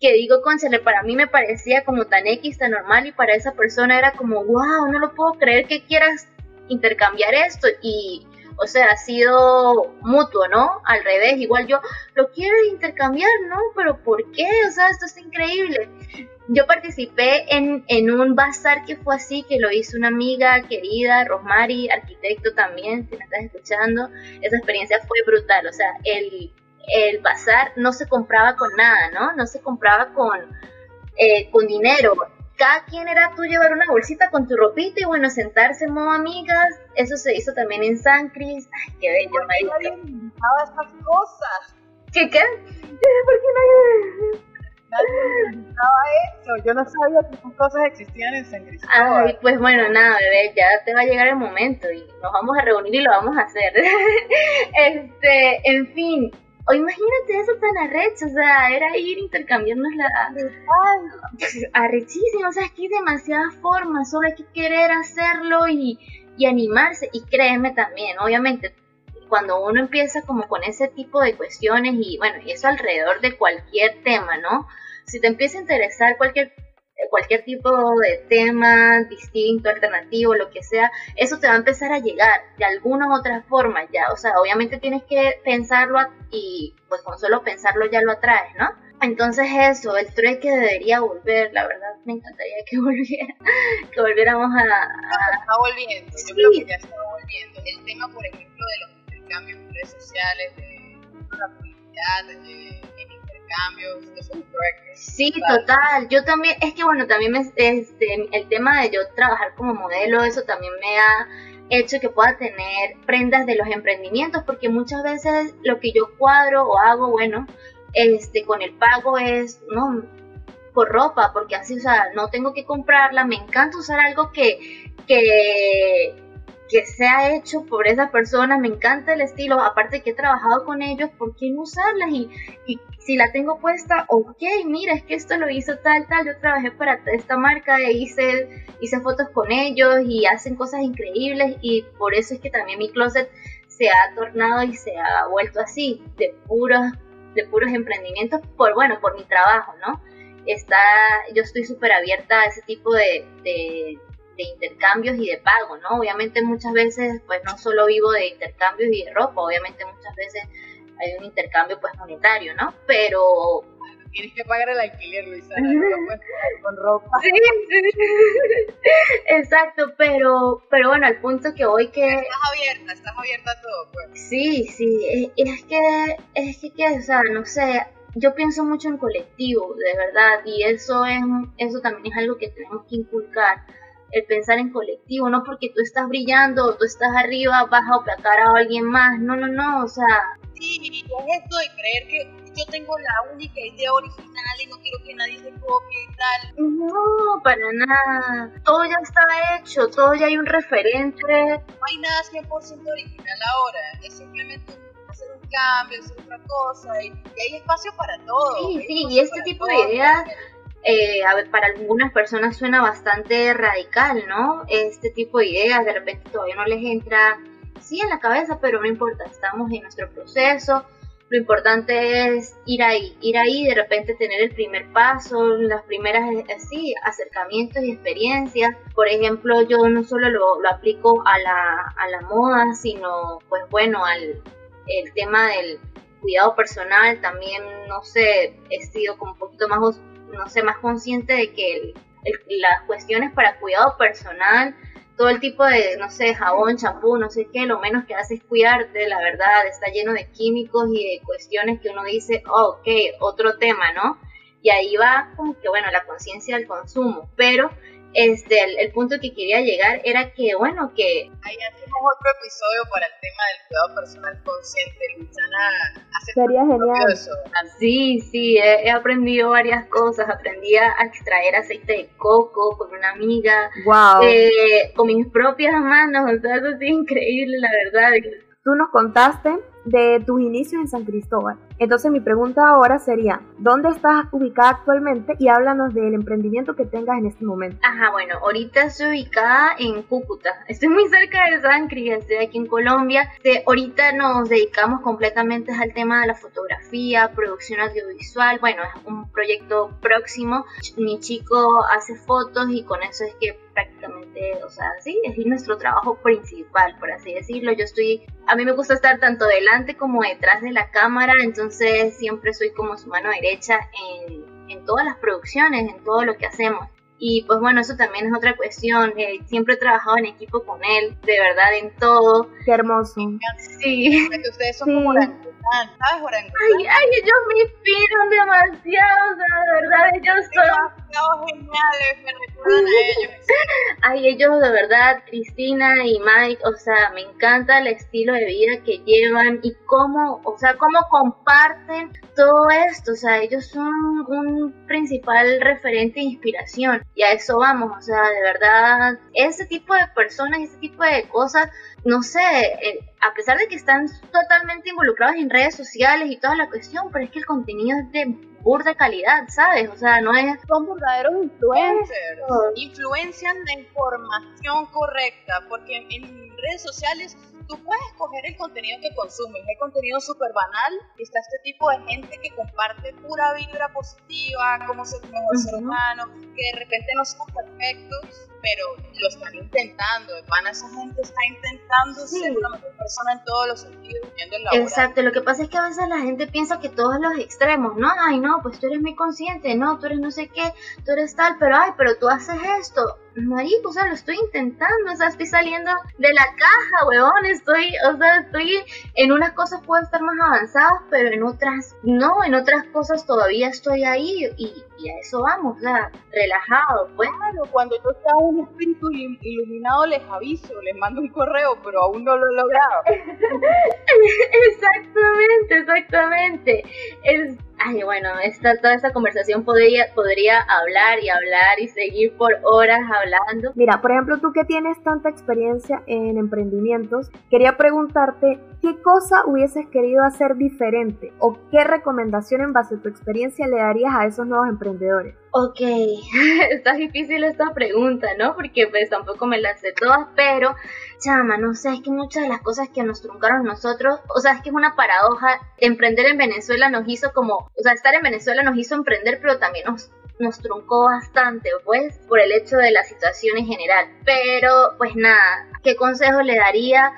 Speaker 4: que digo, conchale, para mí me parecía como tan X, tan normal y para esa persona era como, wow, no lo puedo creer que quieras intercambiar esto y o sea, ha sido mutuo, ¿no? Al revés, igual yo lo quiero intercambiar, ¿no? Pero ¿por qué? O sea, esto es increíble. Yo participé en, en un bazar que fue así, que lo hizo una amiga querida, Rosmary, arquitecto también, si me estás escuchando. Esa experiencia fue brutal, o sea, el, el bazar no se compraba con nada, ¿no? No se compraba con, eh, con dinero, cada quien era tú llevar una bolsita con tu ropita y bueno, sentarse modo amigas. Eso se hizo también en San Cris. Ay, qué bello,
Speaker 3: ¿Por qué nadie inventaba estas cosas?
Speaker 4: ¿Qué qué?
Speaker 3: ¿Por qué nadie, nadie inventaba eso? Yo no sabía que esas cosas existían en San Cristóbal.
Speaker 4: Ay, pues bueno, nada, bebé, ya te va a llegar el momento y nos vamos a reunir y lo vamos a hacer. este, en fin, o imagínate eso tan arrecho, o sea, era ir intercambiarnos la... Arrechísimo, o sea, es que hay demasiadas formas, solo hay que querer hacerlo y, y animarse. Y créeme también, obviamente, cuando uno empieza como con ese tipo de cuestiones y bueno, y eso alrededor de cualquier tema, ¿no? Si te empieza a interesar cualquier cualquier tipo de tema distinto, alternativo, lo que sea, eso te va a empezar a llegar de alguna u otra forma ya. O sea, obviamente tienes que pensarlo y pues con solo pensarlo ya lo atraes, ¿no? Entonces eso, el que debería volver, la verdad me encantaría que volviera, que volviéramos a...
Speaker 3: Está volviendo, yo creo que ya está volviendo. El tema, por ejemplo, de los intercambios en redes sociales, de la publicidad, de
Speaker 4: Sí, total. Yo también, es que bueno, también este, el tema de yo trabajar como modelo, eso también me ha hecho que pueda tener prendas de los emprendimientos, porque muchas veces lo que yo cuadro o hago, bueno, este, con el pago es, no, por ropa, porque así, o sea, no tengo que comprarla, me encanta usar algo que, que que sea hecho por esa persona, me encanta el estilo, aparte que he trabajado con ellos, ¿por qué no usarlas? Y, y si la tengo puesta, ok, mira, es que esto lo hizo tal, tal, yo trabajé para esta marca, e hice, hice fotos con ellos y hacen cosas increíbles y por eso es que también mi closet se ha tornado y se ha vuelto así, de puros, de puros emprendimientos, por bueno, por mi trabajo, ¿no? Está, yo estoy súper abierta a ese tipo de, de, de intercambios y de pago, ¿no? Obviamente muchas veces, pues no solo vivo de intercambios y de ropa, obviamente muchas veces hay un intercambio pues monetario, ¿no? Pero
Speaker 3: tienes que pagar el alquiler, Luisa, con ropa.
Speaker 4: Sí, exacto, pero, pero bueno, al punto que hoy que...
Speaker 3: Estás abierta, estás abierta a todo, pues.
Speaker 4: Sí, sí, es, es que, es que, o sea, no sé, yo pienso mucho en colectivo, de verdad, y eso es, eso también es algo que tenemos que inculcar el pensar en colectivo, no porque tú estás brillando o tú estás arriba, vas a opacar a alguien más, no, no, no, o sea...
Speaker 3: Sí, es esto de creer que yo tengo la única idea original y no quiero que nadie se copie y tal.
Speaker 4: No, para nada. Todo ya está hecho, todo ya hay un referente.
Speaker 3: No hay nada 100% original ahora, es simplemente hacer un cambio, hacer otra cosa y, hay espacio para todo.
Speaker 4: Sí, sí, y este tipo de ideas... Eh, a ver, para algunas personas suena bastante radical, ¿no? Este tipo de ideas de repente todavía no les entra sí en la cabeza, pero no importa, estamos en nuestro proceso, lo importante es ir ahí, ir ahí, de repente tener el primer paso, las primeras así, acercamientos y experiencias. Por ejemplo, yo no solo lo, lo aplico a la, a la moda, sino pues bueno, al el tema del cuidado personal, también, no sé, he sido como un poquito más, no sé, más consciente de que las cuestiones para cuidado personal todo el tipo de, no sé, jabón, champú, no sé qué, lo menos que hace es cuidarte, la verdad, está lleno de químicos y de cuestiones que uno dice, oh, ok, otro tema, ¿no? Y ahí va como que, bueno, la conciencia del consumo, pero este, el, punto que quería llegar era que, bueno, que...
Speaker 3: Ahí hacemos otro episodio para el tema del cuidado personal consciente. Luciana hace
Speaker 1: Sería genial.
Speaker 3: Eso.
Speaker 4: Sí, sí, he, aprendido varias cosas. Aprendí a extraer aceite de coco con una amiga.
Speaker 1: Wow.
Speaker 4: Eh, con mis propias manos, o sea, eso es increíble, la verdad.
Speaker 1: Tú nos contaste de tus inicios en San Cristóbal. Entonces mi pregunta ahora sería, ¿dónde estás ubicada actualmente? Y háblanos del emprendimiento que tengas en este momento.
Speaker 4: Ajá, bueno, ahorita estoy ubicada en Cúcuta. Estoy muy cerca de San Cristóbal, estoy aquí en Colombia. ahorita nos dedicamos completamente al tema de la fotografía, producción audiovisual. Bueno, es un proyecto próximo. Mi chico hace fotos y con eso es que prácticamente, o sea, sí, es nuestro trabajo principal, por así decirlo. Yo estoy, a mí me gusta estar tanto delante como detrás de la cámara, entonces siempre soy como su mano derecha en, en todas las producciones, en todo lo que hacemos. Y pues bueno, eso también es otra cuestión. Eh, siempre he trabajado en equipo con él, de verdad, en todo.
Speaker 1: Qué hermoso.
Speaker 4: Sí.
Speaker 3: Que ustedes son como orangután, ¿sabes orangután?
Speaker 4: Ay, ay, ellos me inspiran demasiado, o sea, de verdad, ellos son...
Speaker 3: Demasiado geniales, me recuerdan a ellos.
Speaker 4: Ay, ellos de verdad, Cristina y Mike, o sea, me encanta el estilo de vida que llevan y cómo, o sea, cómo comparten todo esto, o sea, ellos son un principal referente e inspiración y a eso vamos, o sea, de verdad, ese tipo de personas, ese tipo de cosas, no sé, eh, a pesar de que están totalmente involucrados en redes sociales y toda la cuestión, pero es que el contenido es de burda calidad, ¿sabes? O sea, no es...
Speaker 3: Son verdaderos influencers. Influencian la información correcta, porque en redes sociales tú puedes escoger el contenido que consumes. Hay contenido súper banal y está este tipo de gente que comparte pura vibra positiva, cómo ser un mejor ser humano, que de repente no son perfectos, pero lo están intentando. Pana, esa gente está intentando ser una mejor persona en todos los sentidos,
Speaker 4: Exacto, lo que pasa es que a veces la gente piensa que todos los extremos, no, ay, no, pues tú eres muy consciente, no, tú eres no sé qué, tú eres tal, pero ay, pero tú haces esto. Marico, o sea, lo estoy intentando, o sea, estoy saliendo de la caja, weón, estoy, o sea, estoy, en unas cosas puedo estar más avanzada, pero en otras no, en otras cosas todavía estoy ahí y, a eso vamos, o sea, relajado, pues.
Speaker 3: Claro, cuando yo sea un espíritu iluminado les aviso, les mando un correo, pero aún no lo he logrado.
Speaker 4: exactamente, exactamente. Es, Ay, bueno, esta, toda esta conversación podría, podría hablar y hablar y seguir por horas hablando.
Speaker 1: Mira, por ejemplo, tú que tienes tanta experiencia en emprendimientos, quería preguntarte qué cosa hubieses querido hacer diferente o qué recomendación en base a tu experiencia le darías a esos nuevos emprendedores.
Speaker 4: Ok, está difícil esta pregunta, ¿no? Porque pues tampoco me las sé todas, pero chama, no sé, es que muchas de las cosas que nos truncaron nosotros, o sea, es que es una paradoja, emprender en Venezuela nos hizo como, o sea, estar en Venezuela nos hizo emprender, pero también nos nos truncó bastante, pues, por el hecho de la situación en general. Pero, pues nada, ¿qué consejo le daría?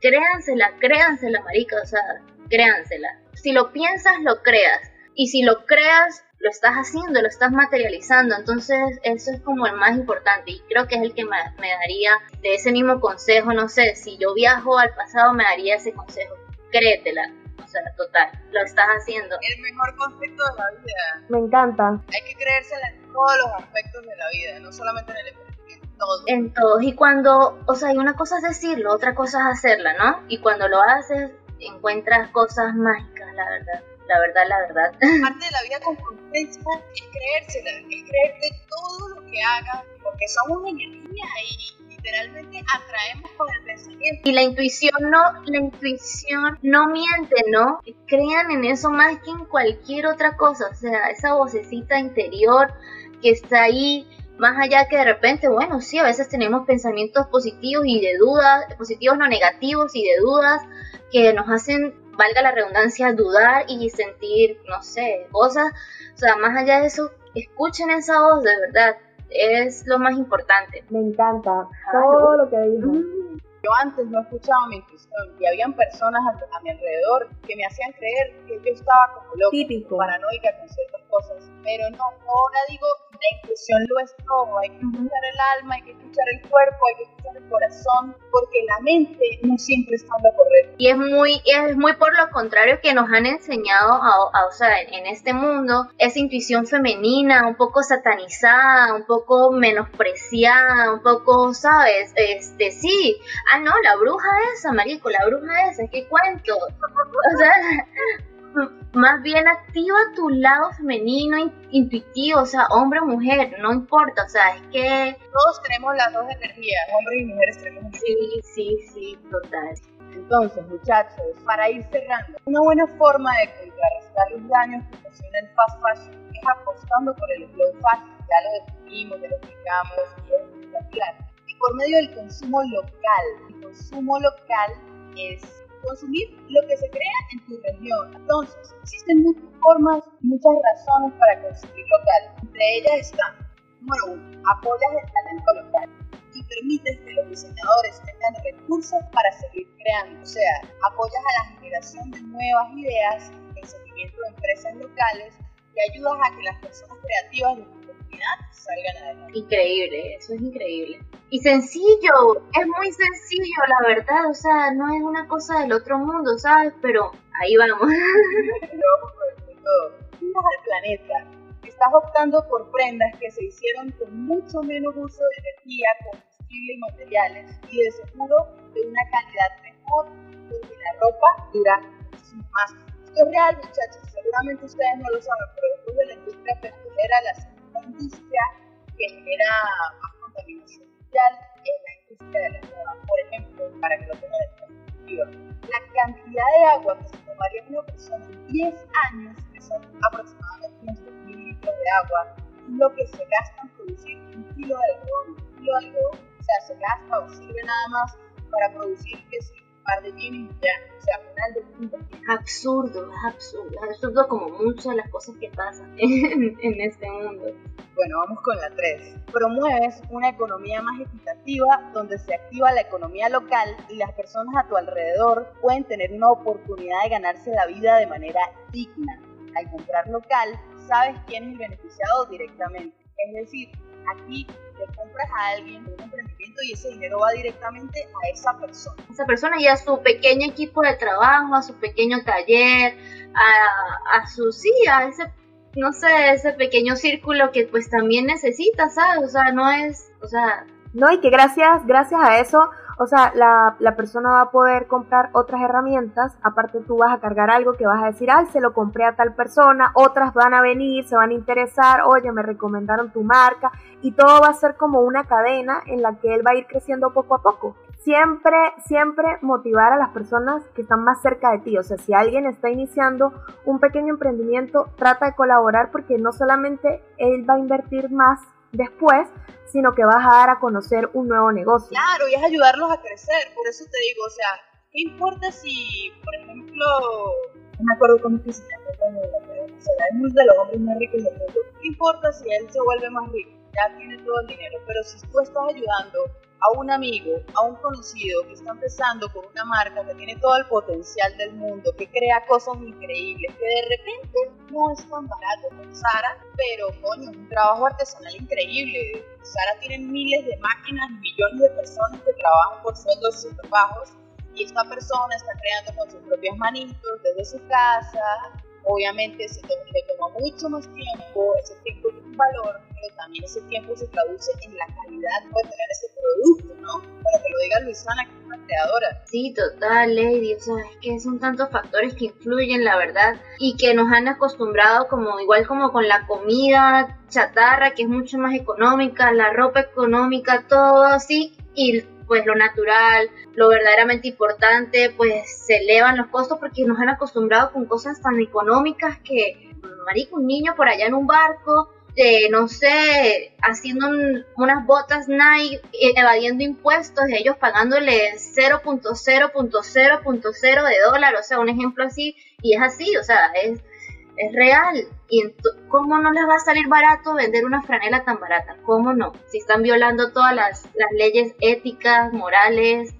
Speaker 4: Créansela, créansela, marica, o sea, créansela. Si lo piensas, lo creas. Y si lo creas, lo estás haciendo, lo estás materializando. Entonces, eso es como el más importante y creo que es el que me, daría de ese mismo consejo. No sé, si yo viajo al pasado, me daría ese consejo. Créetela. O sea, total, lo estás haciendo.
Speaker 3: El mejor concepto de la vida.
Speaker 1: Me encanta.
Speaker 3: Hay que creérsela en todos los aspectos de la vida, no solamente en el todo.
Speaker 4: En todos. Y cuando, o sea, y una cosa es decirlo, otra cosa es hacerla, ¿no? Y cuando lo haces, encuentras cosas mágicas, la verdad la verdad, la verdad.
Speaker 3: Parte de la vida con conciencia es creérsela, es creerte todo lo que hagas, porque somos energía y literalmente atraemos con el pensamiento.
Speaker 4: Y la intuición no, la intuición no miente, ¿no? Crean en eso más que en cualquier otra cosa, o sea, esa vocecita interior que está ahí, más allá que de repente, bueno, sí, a veces tenemos pensamientos positivos y de dudas, positivos no negativos y de dudas que nos hacen valga la redundancia, dudar y sentir, no sé, cosas. O sea, más allá de eso, escuchen esa voz de verdad. Es lo más importante.
Speaker 1: Me encanta todo lo que dijo. Mm.
Speaker 3: Yo antes no escuchaba mi intuición y habían personas a, mi alrededor que me hacían creer que yo estaba como loca,
Speaker 1: Típico.
Speaker 3: paranoica con ciertas cosas. Pero no, ahora digo, la intuición lo es todo. Hay que escuchar el alma, hay que escuchar el cuerpo, hay que escuchar el corazón, porque la mente no siempre está en lo correcto.
Speaker 4: Y es muy, es muy por lo contrario que nos han enseñado, a, o sea, en, este mundo, esa intuición femenina, un poco satanizada, un poco menospreciada, un poco, ¿sabes? Este, sí, ah, no, la bruja esa, marico, la bruja esa, ¿qué cuento? O sea, más bien activa tu lado femenino, intuitivo, o sea, hombre o mujer, no importa, o sea, es que...
Speaker 3: Todos tenemos las dos energías, hombres y mujeres tenemos
Speaker 4: Sí, sí, sí, total.
Speaker 3: Entonces, muchachos, para ir cerrando, una buena forma de contrarrestar los daños que ocasiona el fast fashion es apostando por el slow fashion, ya lo definimos, ya lo explicamos y es espectacular. Y por medio del consumo local, el consumo local es consumir lo que se crea en tu región. Entonces, existen muchas formas, muchas razones para consumir local. Entre ellas están, número uno, apoyas el talento local y permites que los diseñadores tengan recursos para seguir creando. O sea, apoyas a la generación de nuevas ideas, el seguimiento de empresas locales y ayudas a que las personas creativas comunidad salgan adelante.
Speaker 4: Increíble, eso es increíble y sencillo, es muy sencillo, la verdad, o sea, no es una cosa del otro mundo, ¿sabes? Pero ahí vamos.
Speaker 3: vamos con el todo. al planeta. Estás optando por prendas que se hicieron con mucho menos uso de energía, combustible y materiales, y de seguro de una calidad mejor, porque la ropa dura más. Es real, muchachos, seguramente ustedes no lo saben, pero después de la industria petrolera, la industria genera más contaminación es la industria de la moda. Por ejemplo, para que lo tengan en perspectiva, la cantidad de agua que se tomaría una persona en 10 años, que son aproximadamente unos 2.000 litros de agua, es lo que se gasta en producir un kilo de algodón. Un kilo de algodón, o sea, se gasta o sirve nada más para producir que par de jeans ya, o sea.
Speaker 4: Es absurdo, es absurdo, es absurdo como muchas de las cosas que pasan en, en este mundo.
Speaker 3: Bueno, vamos con la 3. Promueves una economía más equitativa donde se activa la economía local y las personas a tu alrededor pueden tener una oportunidad de ganarse la vida de manera digna. Al comprar local, sabes quién es el beneficiado directamente. Es decir, aquí te compras a alguien un emprendimiento y ese dinero va directamente a esa persona.
Speaker 4: Esa persona y a su pequeño equipo de trabajo, a su pequeño taller, a, a su, sí, a ese no sé, ese pequeño círculo que pues también necesita, ¿sabes? O sea, no es, o sea...
Speaker 1: No, y que gracias, gracias a eso, O sea, la, la, persona va a poder comprar otras herramientas, aparte tú vas a cargar algo que vas a decir, ay, se lo compré a tal persona, otras van a venir, se van a interesar, oye, me recomendaron tu marca, y todo va a ser como una cadena en la que él va a ir creciendo poco a poco. Siempre, siempre motivar a las personas que están más cerca de ti, o sea, si alguien está iniciando un pequeño emprendimiento, trata de colaborar porque no solamente él va a invertir más después, sino que vas a dar a conocer un nuevo negocio.
Speaker 3: Claro, y es ayudarlos a crecer, por eso te digo, o sea, ¿qué importa si, por ejemplo, me acuerdo cómo que se llama, o sea, es de los hombres más ricos del mundo, ¿qué importa si él se vuelve más rico? Ya tiene todo el dinero, pero si tú estás ayudando a un amigo, a un conocido que está empezando con una marca que tiene todo el potencial del mundo, que crea cosas increíbles, que de repente no es tan barato como Sara, pero coño, es un trabajo artesanal increíble. Sara tiene miles de máquinas, millones de personas que trabajan por sueldos súper bajos y esta persona está creando con sus propias manitos desde su casa. Obviamente se le toma mucho más tiempo, ese tiempo tiene un valor, pero también ese tiempo se traduce en la calidad Luisana, que es una creadora.
Speaker 4: Sí, total, Lady, o sea, es que son tantos factores que influyen, la verdad, y que nos han acostumbrado como igual como con la comida chatarra, que es mucho más económica, la ropa económica, todo así, y pues lo natural, lo verdaderamente importante, pues se elevan los costos porque nos han acostumbrado con cosas tan económicas que, marico, un niño por allá en un barco no sé, haciendo unas botas Nike, evadiendo impuestos, ellos pagándole 0.0.0.0 de dólar, o sea, un ejemplo así, y es así, o sea, es, es real. ¿Y cómo no les va a salir barato vender una franela tan barata? ¿Cómo no? Si están violando todas las, las leyes éticas, morales,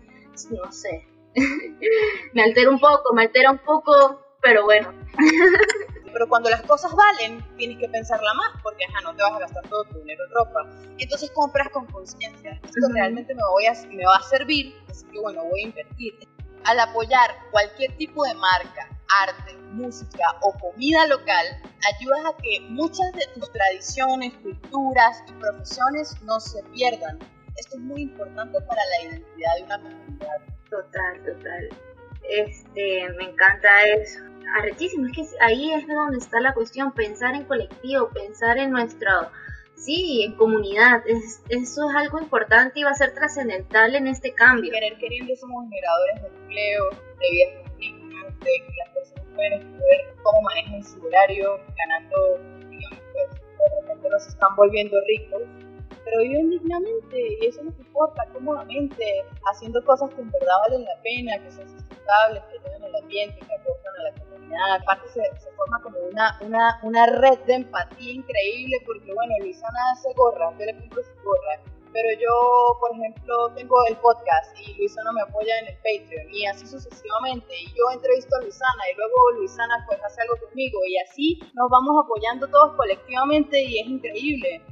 Speaker 4: no sé. me altera un poco, me altera un poco, pero bueno.
Speaker 3: Pero cuando las cosas valen, tienes que pensarla más, porque ajá, no te vas a gastar todo tu dinero en ropa. Entonces compras con conciencia. Esto realmente me, voy a, me va a servir, así que bueno, voy a invertir. Al apoyar cualquier tipo de marca, arte, música o comida local, ayudas a que muchas de tus tradiciones, culturas y profesiones no se pierdan. Esto es muy importante para la identidad de una comunidad.
Speaker 4: Total, total. Este, me encanta eso arrechísimo. Es que ahí es donde está la cuestión, pensar en colectivo, pensar en nuestro, sí, en comunidad. Es, eso es algo importante y va a ser trascendental en este cambio.
Speaker 3: Querer queriendo somos generadores de empleo, de vidas dignas, de que las personas pueden escoger cómo manejan su horario, ganando, digamos, pues, de repente nos están volviendo ricos pero viven dignamente y eso no importa, cómodamente, haciendo cosas que en verdad valen la pena, que son sustentables, que ayudan al ambiente, que aportan a la comunidad. Aparte se, se forma como una, una, una, red de empatía increíble porque, bueno, Luisana hace gorra, yo le compro su gorra, pero yo, por ejemplo, tengo el podcast y Luisana me apoya en el Patreon y así sucesivamente. Y yo entrevisto a Luisana y luego Luisana pues hace algo conmigo y así nos vamos apoyando todos colectivamente y es increíble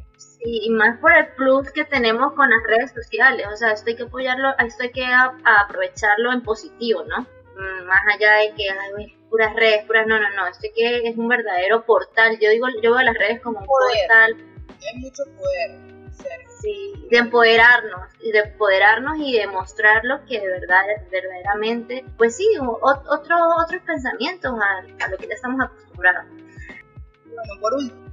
Speaker 4: y más por el plus que tenemos con las redes sociales, o sea, esto hay que apoyarlo, esto hay que aprovecharlo en positivo, ¿no? Mm, más allá de que hay puras redes, puras, no, no, no, esto que es un verdadero portal, yo digo, yo veo las redes como un portal.
Speaker 3: Hay mucho poder.
Speaker 4: Sí, de empoderarnos, y de empoderarnos y demostrarlo que de verdad, verdaderamente, pues sí, otro, otros pensamientos a, a lo que ya estamos acostumbrados.
Speaker 3: Bueno, por último,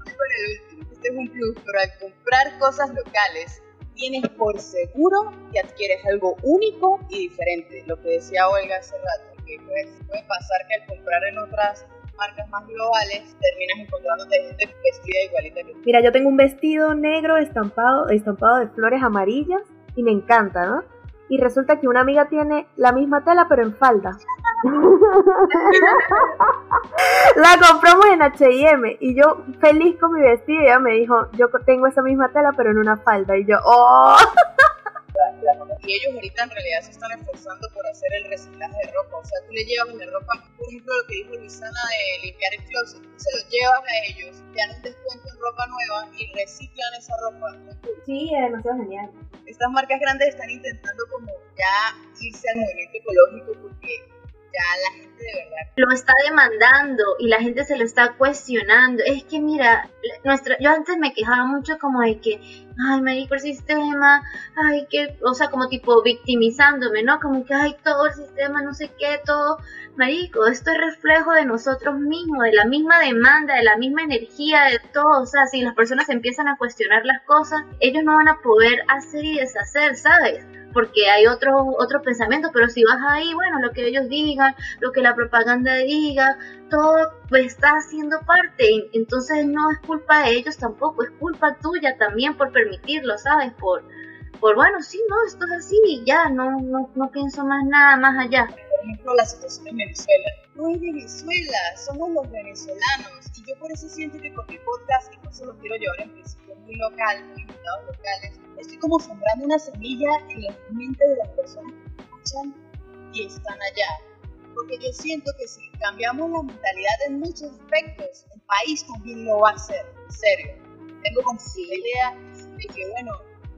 Speaker 3: este es un plus, pero al comprar cosas locales tienes por seguro que adquieres algo único y diferente. Lo que decía Olga hace rato, que pues, puede pasar que al comprar en otras marcas más globales terminas encontrándote gente vestida igualita.
Speaker 1: Mira, yo tengo un vestido negro estampado, estampado de flores amarillas y me encanta, ¿no? Y resulta que una amiga tiene la misma tela pero en falda. la compramos en H&M y yo feliz con mi vestido ella me dijo, yo tengo esa misma tela pero en una falda y yo, ¡oh!
Speaker 3: Y ellos ahorita en realidad se están esforzando por hacer el reciclaje de ropa. O sea, tú le llevas la ropa, por ejemplo, lo que dijo Luisana de limpiar el closet, tú se lo llevas a ellos, te dan un descuento en ropa nueva y reciclan esa ropa.
Speaker 1: Sí, es demasiado genial.
Speaker 3: Estas marcas grandes están intentando como ya irse al movimiento ecológico porque
Speaker 4: lo está demandando y la gente se lo está cuestionando. Es que mira, nuestra, yo antes me quejaba mucho como de que, ay, marico, el sistema, ay, que, o sea, como tipo victimizándome, ¿no? Como que, ay, todo el sistema, no sé qué, todo, marico, esto es reflejo de nosotros mismos, de la misma demanda, de la misma energía, de todo, o sea, si las personas empiezan a cuestionar las cosas, ellos no van a poder hacer y deshacer, ¿sabes? Porque hay otros otro pensamientos, pero si vas ahí, bueno, lo que ellos digan, lo que la propaganda diga, todo está haciendo parte, entonces no es culpa de ellos tampoco, es culpa tuya también por permitirlo, ¿sabes? Por, por bueno, sí, no, esto es así, ya, no, no, no pienso más nada más allá.
Speaker 3: Ejemplo, la situación en Venezuela. No es Venezuela, somos los venezolanos, y yo por eso siento que con mi podcast, y no solo quiero llevar en principio muy local, muy invitados locales, estoy como sembrando una semilla en la mente de las personas que escuchan y están allá. Porque yo siento que si cambiamos la mentalidad en muchos aspectos, el país también lo va a hacer, en serio. Tengo como la idea de que, bueno,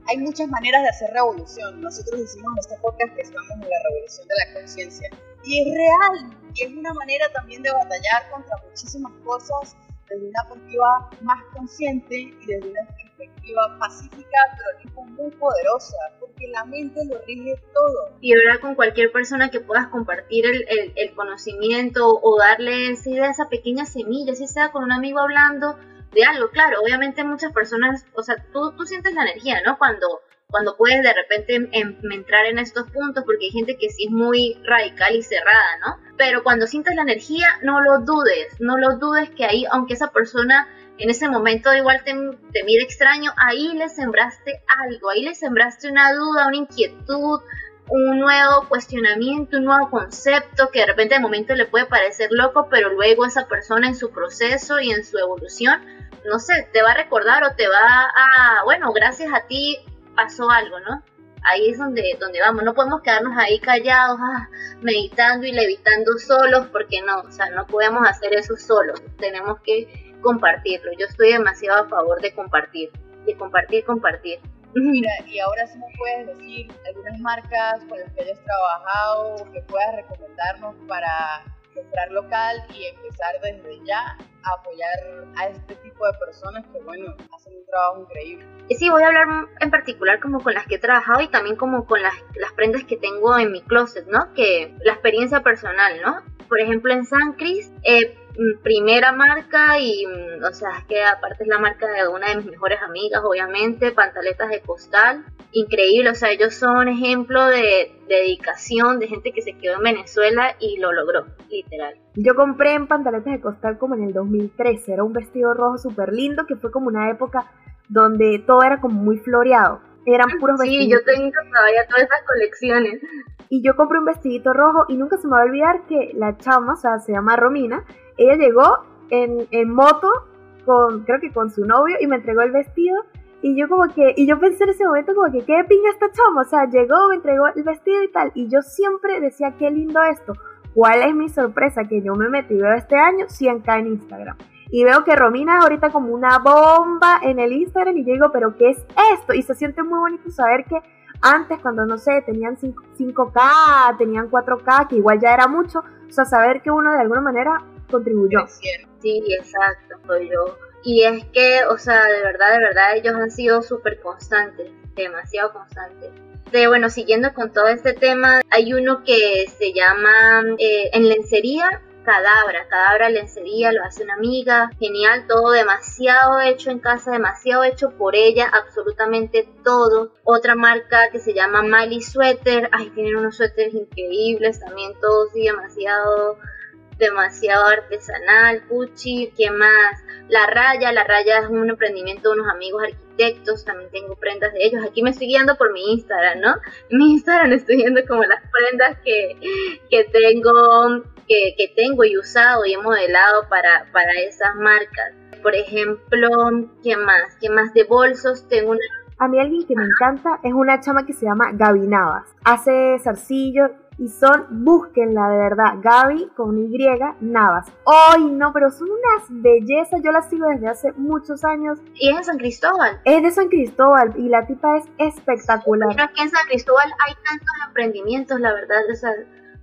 Speaker 3: hay muchas maneras de hacer revolución. Nosotros decimos en este podcast que estamos en la revolución de la conciencia. Y es real, y es una manera también de batallar contra muchísimas cosas desde una perspectiva más consciente y desde una perspectiva pacífica, pero muy poderosa, porque la mente lo rige todo.
Speaker 4: Y hablar con cualquier persona que puedas compartir el, el, conocimiento o darle esa idea, esa pequeña semilla, si sea con un amigo hablando de algo, claro, obviamente muchas personas, o sea, tú, tú sientes la energía, ¿no? Cuando cuando puedes de repente entrar en estos puntos, porque hay gente que sí es muy radical y cerrada, ¿no? Pero cuando sientas la energía, no lo dudes, no lo dudes que ahí, aunque esa persona en ese momento igual te, te mire extraño, ahí le sembraste algo, ahí le sembraste una duda, una inquietud, un nuevo cuestionamiento, un nuevo concepto que de repente de momento le puede parecer loco, pero luego esa persona en su proceso y en su evolución, no sé, te va a recordar o te va a, bueno, gracias a ti pasó algo, ¿no? Ahí es donde, donde vamos, no podemos quedarnos ahí callados, ah, meditando y levitando solos, porque no, o sea, no podemos hacer eso solos, tenemos que compartirlo. Yo estoy demasiado a favor de compartir, de compartir, compartir.
Speaker 3: Mira, y ahora sí me puedes decir algunas marcas con las que hayas trabajado o que puedas recomendarnos para comprar local y empezar desde ya a apoyar a este tipo de personas que, bueno, hacen un trabajo increíble.
Speaker 4: Sí, voy a hablar en particular como con las que he trabajado y también como con las, las prendas que tengo en mi closet, ¿no? Que la experiencia personal, ¿no? Por ejemplo, en San Cris, eh, primera marca y, mm, o sea, es que aparte es la marca de una de mis mejores amigas, obviamente, pantaletas de costal, increíble, o sea, ellos son ejemplo de, dedicación, de gente que se quedó en Venezuela y lo logró, literal.
Speaker 1: Yo compré en pantaletas de costal como en el 2013, era un vestido rojo súper lindo, que fue como una época donde todo era como muy floreado, eran puros vestidos.
Speaker 4: Sí, yo tengo todavía todas esas colecciones.
Speaker 1: Y yo compré un vestidito rojo y nunca se me va a olvidar que la chama, o sea, se llama Romina, ella llegó en, en moto con, creo que con su novio y me entregó el vestido. Y yo como que, y yo pensé en ese momento como que, qué pinga esta chama, o sea, llegó, me entregó el vestido y tal, y yo siempre decía, qué lindo esto, ¿cuál es mi sorpresa? Que yo me metí, veo este año 100k en Instagram, y veo que Romina es ahorita como una bomba en el Instagram, y yo digo, pero ¿qué es esto? Y se siente muy bonito saber que antes, cuando no sé, tenían 5, k tenían 4K, que igual ya era mucho, o sea, saber que uno de alguna manera contribuyó.
Speaker 4: Sí, exacto, yo. Y es que, o sea, de verdad, de verdad, ellos han sido súper constantes, demasiado constantes. De, bueno, siguiendo con todo este tema, hay uno que se llama eh, en lencería Cadabra, Cadabra lencería, lo hace una amiga, genial, todo demasiado hecho en casa, demasiado hecho por ella, absolutamente todo. Otra marca que se llama Mali Sweater, ay, tienen unos suéteres increíbles, también todos y demasiado demasiado artesanal, Gucci, ¿qué más? La Raya, La Raya es un emprendimiento de unos amigos arquitectos, también tengo prendas de ellos. Aquí me estoy guiando por mi Instagram, ¿no? En mi Instagram estoy viendo como las prendas que, que tengo que, que, tengo y usado y he modelado para, para esas marcas. Por ejemplo, ¿qué más? ¿Qué más de bolsos? Tengo una
Speaker 1: a mí alguien que me encanta es una chama que se llama Gaby Navas. Hace zarcillo y son, búsquenla de verdad, Gaby con Y, Navas. ¡Ay, no! Pero son unas bellezas, yo las sigo desde hace muchos años.
Speaker 4: ¿Y es de San Cristóbal?
Speaker 1: Es de San Cristóbal y la tipa es espectacular.
Speaker 4: Pero aquí en San Cristóbal hay tantos emprendimientos, la verdad, o sea,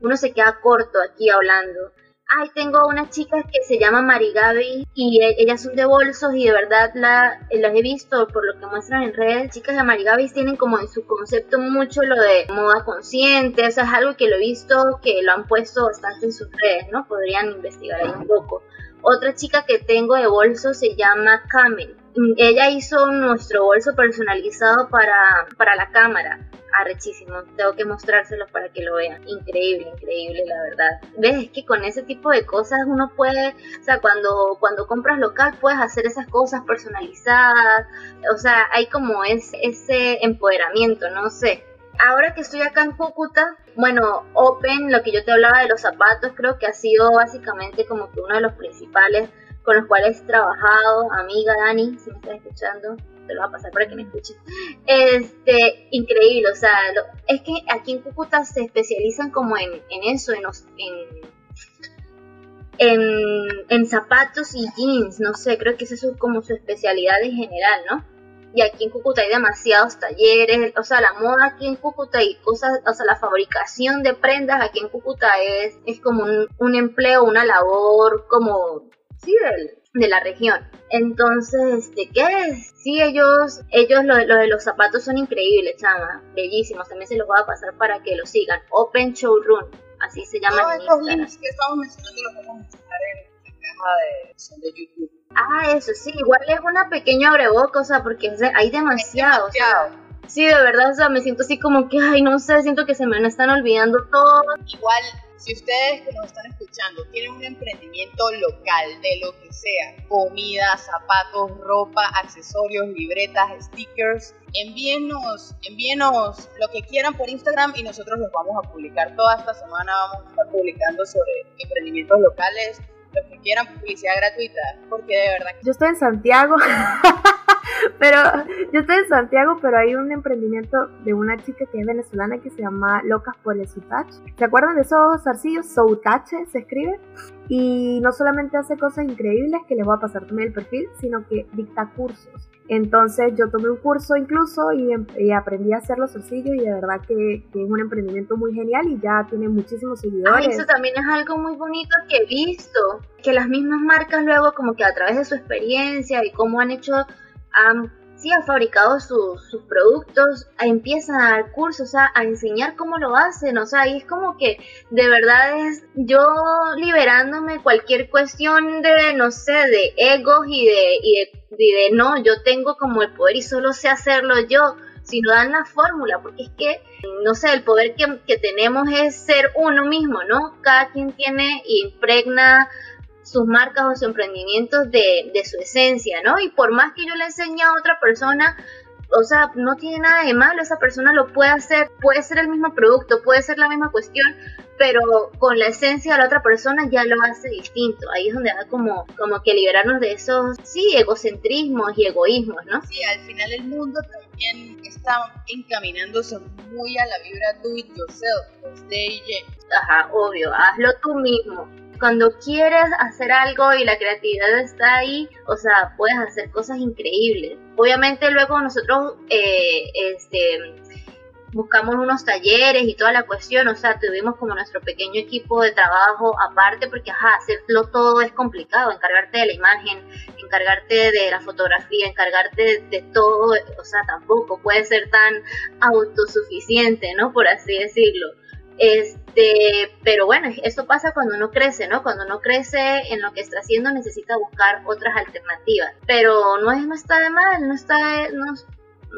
Speaker 4: uno se queda corto aquí hablando. Ay, tengo una chica que se llama Marigaby y e, ellas son de bolsos y de verdad la, las he visto por lo que muestran en redes. Chicas de Marigaby tienen como en su concepto mucho lo de moda consciente, o sea, es algo que lo he visto que lo han puesto bastante en sus redes, ¿no? Podrían investigar ahí un poco. Otra chica que tengo de bolso se llama Camel. Ella hizo nuestro bolso personalizado para, para la cámara. Arrechísimo, tengo que mostrárselos para que lo vean. Increíble, increíble, la verdad. Ves, es que con ese tipo de cosas uno puede, o sea, cuando, cuando compras local puedes hacer esas cosas personalizadas. O sea, hay como ese, ese empoderamiento, no sé ahora que estoy acá en Cúcuta, bueno, Open, lo que yo te hablaba de los zapatos, creo que ha sido básicamente como que uno de los principales con los cuales he trabajado, amiga Dani, si me estás escuchando, te lo va a pasar para que me escuches. Este, increíble, o sea, es que aquí en Cúcuta se especializan como en, eso, en, en, en, zapatos y jeans, no sé, creo que esa es como su especialidad en general, ¿no? y aquí en Cúcuta hay demasiados talleres, o sea, la moda aquí en Cúcuta y cosas, o sea, la fabricación de prendas aquí en Cúcuta es, es como un, empleo, una labor como, sí, de la región. Entonces, ¿de qué es? Sí, ellos, ellos lo, de los zapatos son increíbles, chama, bellísimos, también se los voy a pasar para que lo sigan. Open Showroom, así se llama.
Speaker 3: Todos estos links que estamos mencionando los vamos a mencionar en la caja de, de YouTube.
Speaker 4: Ah, eso sí, igual es una pequeña abreboca, o sea, porque hay demasiado. sí, de verdad, o sea, me siento así como que, ay, no sé, siento que se me están olvidando todo.
Speaker 3: Igual, si ustedes que nos están escuchando tienen un emprendimiento local de lo que sea, comida, zapatos, ropa, accesorios, libretas, stickers, envíenos, envíenos lo que quieran por Instagram y nosotros los vamos a publicar. Toda esta semana, vamos a estar publicando sobre emprendimientos locales, los que quieran publicidad gratuita, porque de verdad.
Speaker 1: Yo estoy en Santiago, pero yo estoy en Santiago, pero hay un emprendimiento de una chica que es venezolana que se llama Locas por el Soutache. ¿Se acuerdan de esos zarcillos? Soutache se escribe. Y no solamente hace cosas increíbles, que les voy a pasar también el perfil, sino que dicta cursos. Entonces yo tomé un curso incluso em, y, aprendí a hacerlo sencillo y de verdad que, es un emprendimiento muy genial y ya tiene muchísimos seguidores.
Speaker 4: eso también es algo muy bonito que he visto, que las mismas marcas luego como que a través de su experiencia y cómo han hecho, han sí ha fabricado sus productos, empiezan a dar cursos, a enseñar cómo lo hacen, o sea, y es como que de verdad es yo liberándome cualquier cuestión de, no sé, de egos y de, y de, no, yo tengo como el poder y solo sé hacerlo yo, sino dan la fórmula, porque es que, no sé, el poder que, que tenemos es ser uno mismo, ¿no? Cada quien tiene y impregna sus marcas o sus emprendimientos de, de su esencia, ¿no? Y por más que yo le enseñe a otra persona, o sea, no tiene nada de malo, esa persona lo puede hacer, puede ser el mismo producto, puede ser la misma cuestión, pero con la esencia de la otra persona ya lo hace distinto. Ahí es donde da como, como que liberarnos de esos, sí, egocentrismos y egoísmos, ¿no?
Speaker 3: Sí, al final el mundo también está encaminándose muy a la vibra do it yourself, pues de
Speaker 4: Ajá, obvio, hazlo tú mismo cuando quieres hacer algo y la creatividad está ahí, o sea, puedes hacer cosas increíbles. Obviamente luego nosotros eh, este, buscamos unos talleres y toda la cuestión, o sea, tuvimos como nuestro pequeño equipo de trabajo aparte porque, hacerlo todo es complicado, encargarte de la imagen, encargarte de la fotografía, encargarte de, todo, o sea, tampoco puede ser tan autosuficiente, ¿no? Por así decirlo. Este, pero bueno, eso pasa cuando uno crece, ¿no? Cuando uno crece en lo que está haciendo necesita buscar otras alternativas. Pero no, es, no está de mal, no está, no,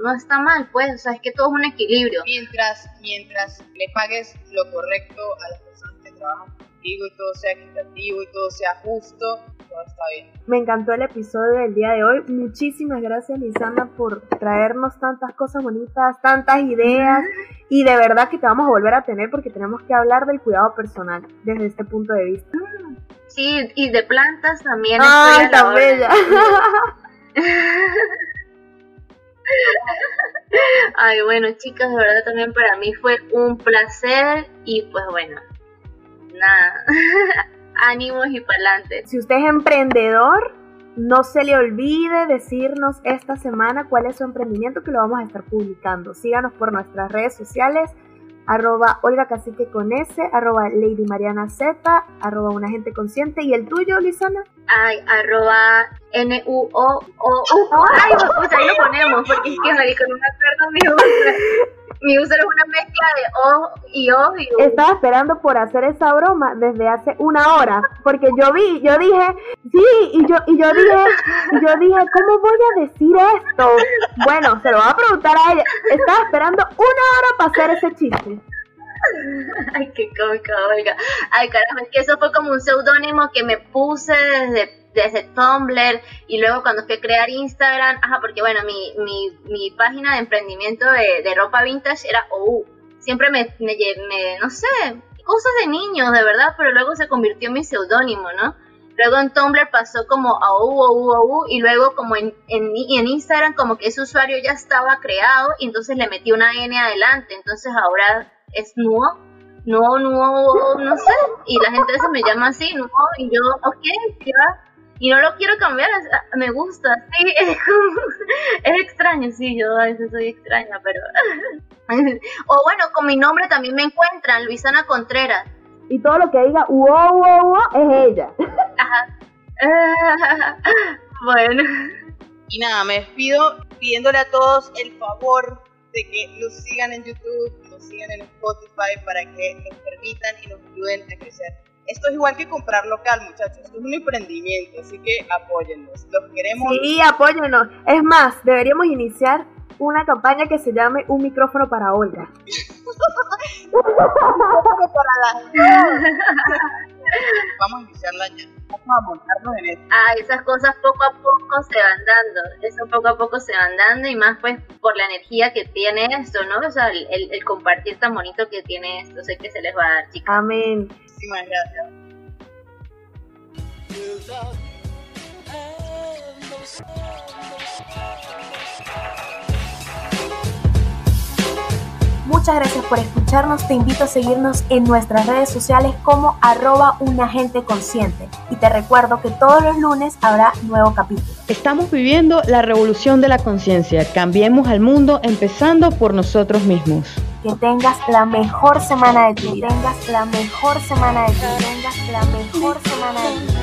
Speaker 4: no está mal, pues, o sea, es que todo es un equilibrio.
Speaker 3: Mientras, mientras le pagues lo correcto a las personas que trabajan contigo y todo sea equitativo y todo sea justo, todo está bien.
Speaker 1: Me encantó el episodio del día de hoy. Muchísimas gracias, Lisandra, por traernos tantas cosas bonitas, tantas ideas. Y de verdad que te vamos a volver a tener porque tenemos que hablar del cuidado personal desde este punto de vista.
Speaker 4: Sí, y de plantas también.
Speaker 1: ¡Ay, tan bella!
Speaker 4: Ay, bueno, chicas, de verdad también para mí fue un placer y pues bueno, nada, ánimos y para adelante.
Speaker 1: Si usted es emprendedor, no se le olvide decirnos esta semana cuál es su emprendimiento que lo vamos a estar publicando. Síganos por nuestras redes sociales arroba Olga Cacique con S, arroba Lady Mariana Z, arroba una gente consciente. ¿Y el tuyo, Lisana?
Speaker 4: Ay, arroba N-U-O-O-U. Ay, pues ahí lo ponemos, porque es que me dijo, no me acuerdo mi user. Mi user es una mezcla de O y O y U.
Speaker 1: Estaba esperando por hacer esa broma desde hace una hora, porque yo vi, yo dije, sí, y yo, y yo dije, y yo dije, ¿cómo voy a decir esto? Bueno, se lo voy a preguntar a ella. Estaba esperando una hora para hacer ese chiste.
Speaker 4: Ay, qué cómico, oiga. Ay, caramba, es que eso fue como un seudónimo que me puse desde, desde Tumblr y luego cuando fui a crear Instagram, ajá, porque bueno, mi, mi, mi página de emprendimiento de, de ropa vintage era OU. Siempre me, me, me, no sé, cosas de niños, de verdad, pero luego se convirtió en mi seudónimo, ¿no? Luego en Tumblr pasó como a OU, OU, OU, y luego como en, en, en Instagram como que ese usuario ya estaba creado y entonces le metí una N adelante, entonces ahora es Nuo, Nuo, Nuo, no sé, y la gente veces me llama así, Nuo, y yo, ok, ¿qué? Y no lo quiero cambiar, me gusta, sí, es como, es extraño, sí, yo a veces soy extraña, pero... o bueno, con mi nombre también me encuentran, Luisana Contreras.
Speaker 1: Y todo lo que diga wow, wow, wow es ella.
Speaker 4: bueno,
Speaker 3: Y nada, me despido pidiéndole a todos el favor de que nos sigan en YouTube, nos sigan en Spotify para que nos permitan y nos ayuden a crecer. Esto es igual que comprar local, muchachos. Esto es un emprendimiento, así que apóyennos. Los queremos.
Speaker 1: Sí, apóyennos. Es más, deberíamos iniciar una campaña que se llame Un micrófono para Olga.
Speaker 3: Vamos a iniciarla ya. Vamos a montarnos en esto.
Speaker 4: ah, esas cosas poco a poco se van dando, eso poco a poco se van dando y más pues por la energía que tiene esto, ¿no? O sea, el, el- el compartir tan bonito que tiene esto, sé que se les va a dar, chicas.
Speaker 1: Amén.
Speaker 3: Muchísimas gracias.
Speaker 1: Muchas gracias por escucharnos. Te invito a seguirnos en nuestras redes sociales como arroba un agente consciente. Y te recuerdo que todos los lunes habrá nuevo capítulo.
Speaker 2: Estamos viviendo la revolución de la conciencia. Cambiemos al mundo empezando por nosotros mismos.
Speaker 1: Que tengas la mejor semana de tu vida. Que tengas la mejor semana de tu vida. Que tengas la mejor semana de tu vida.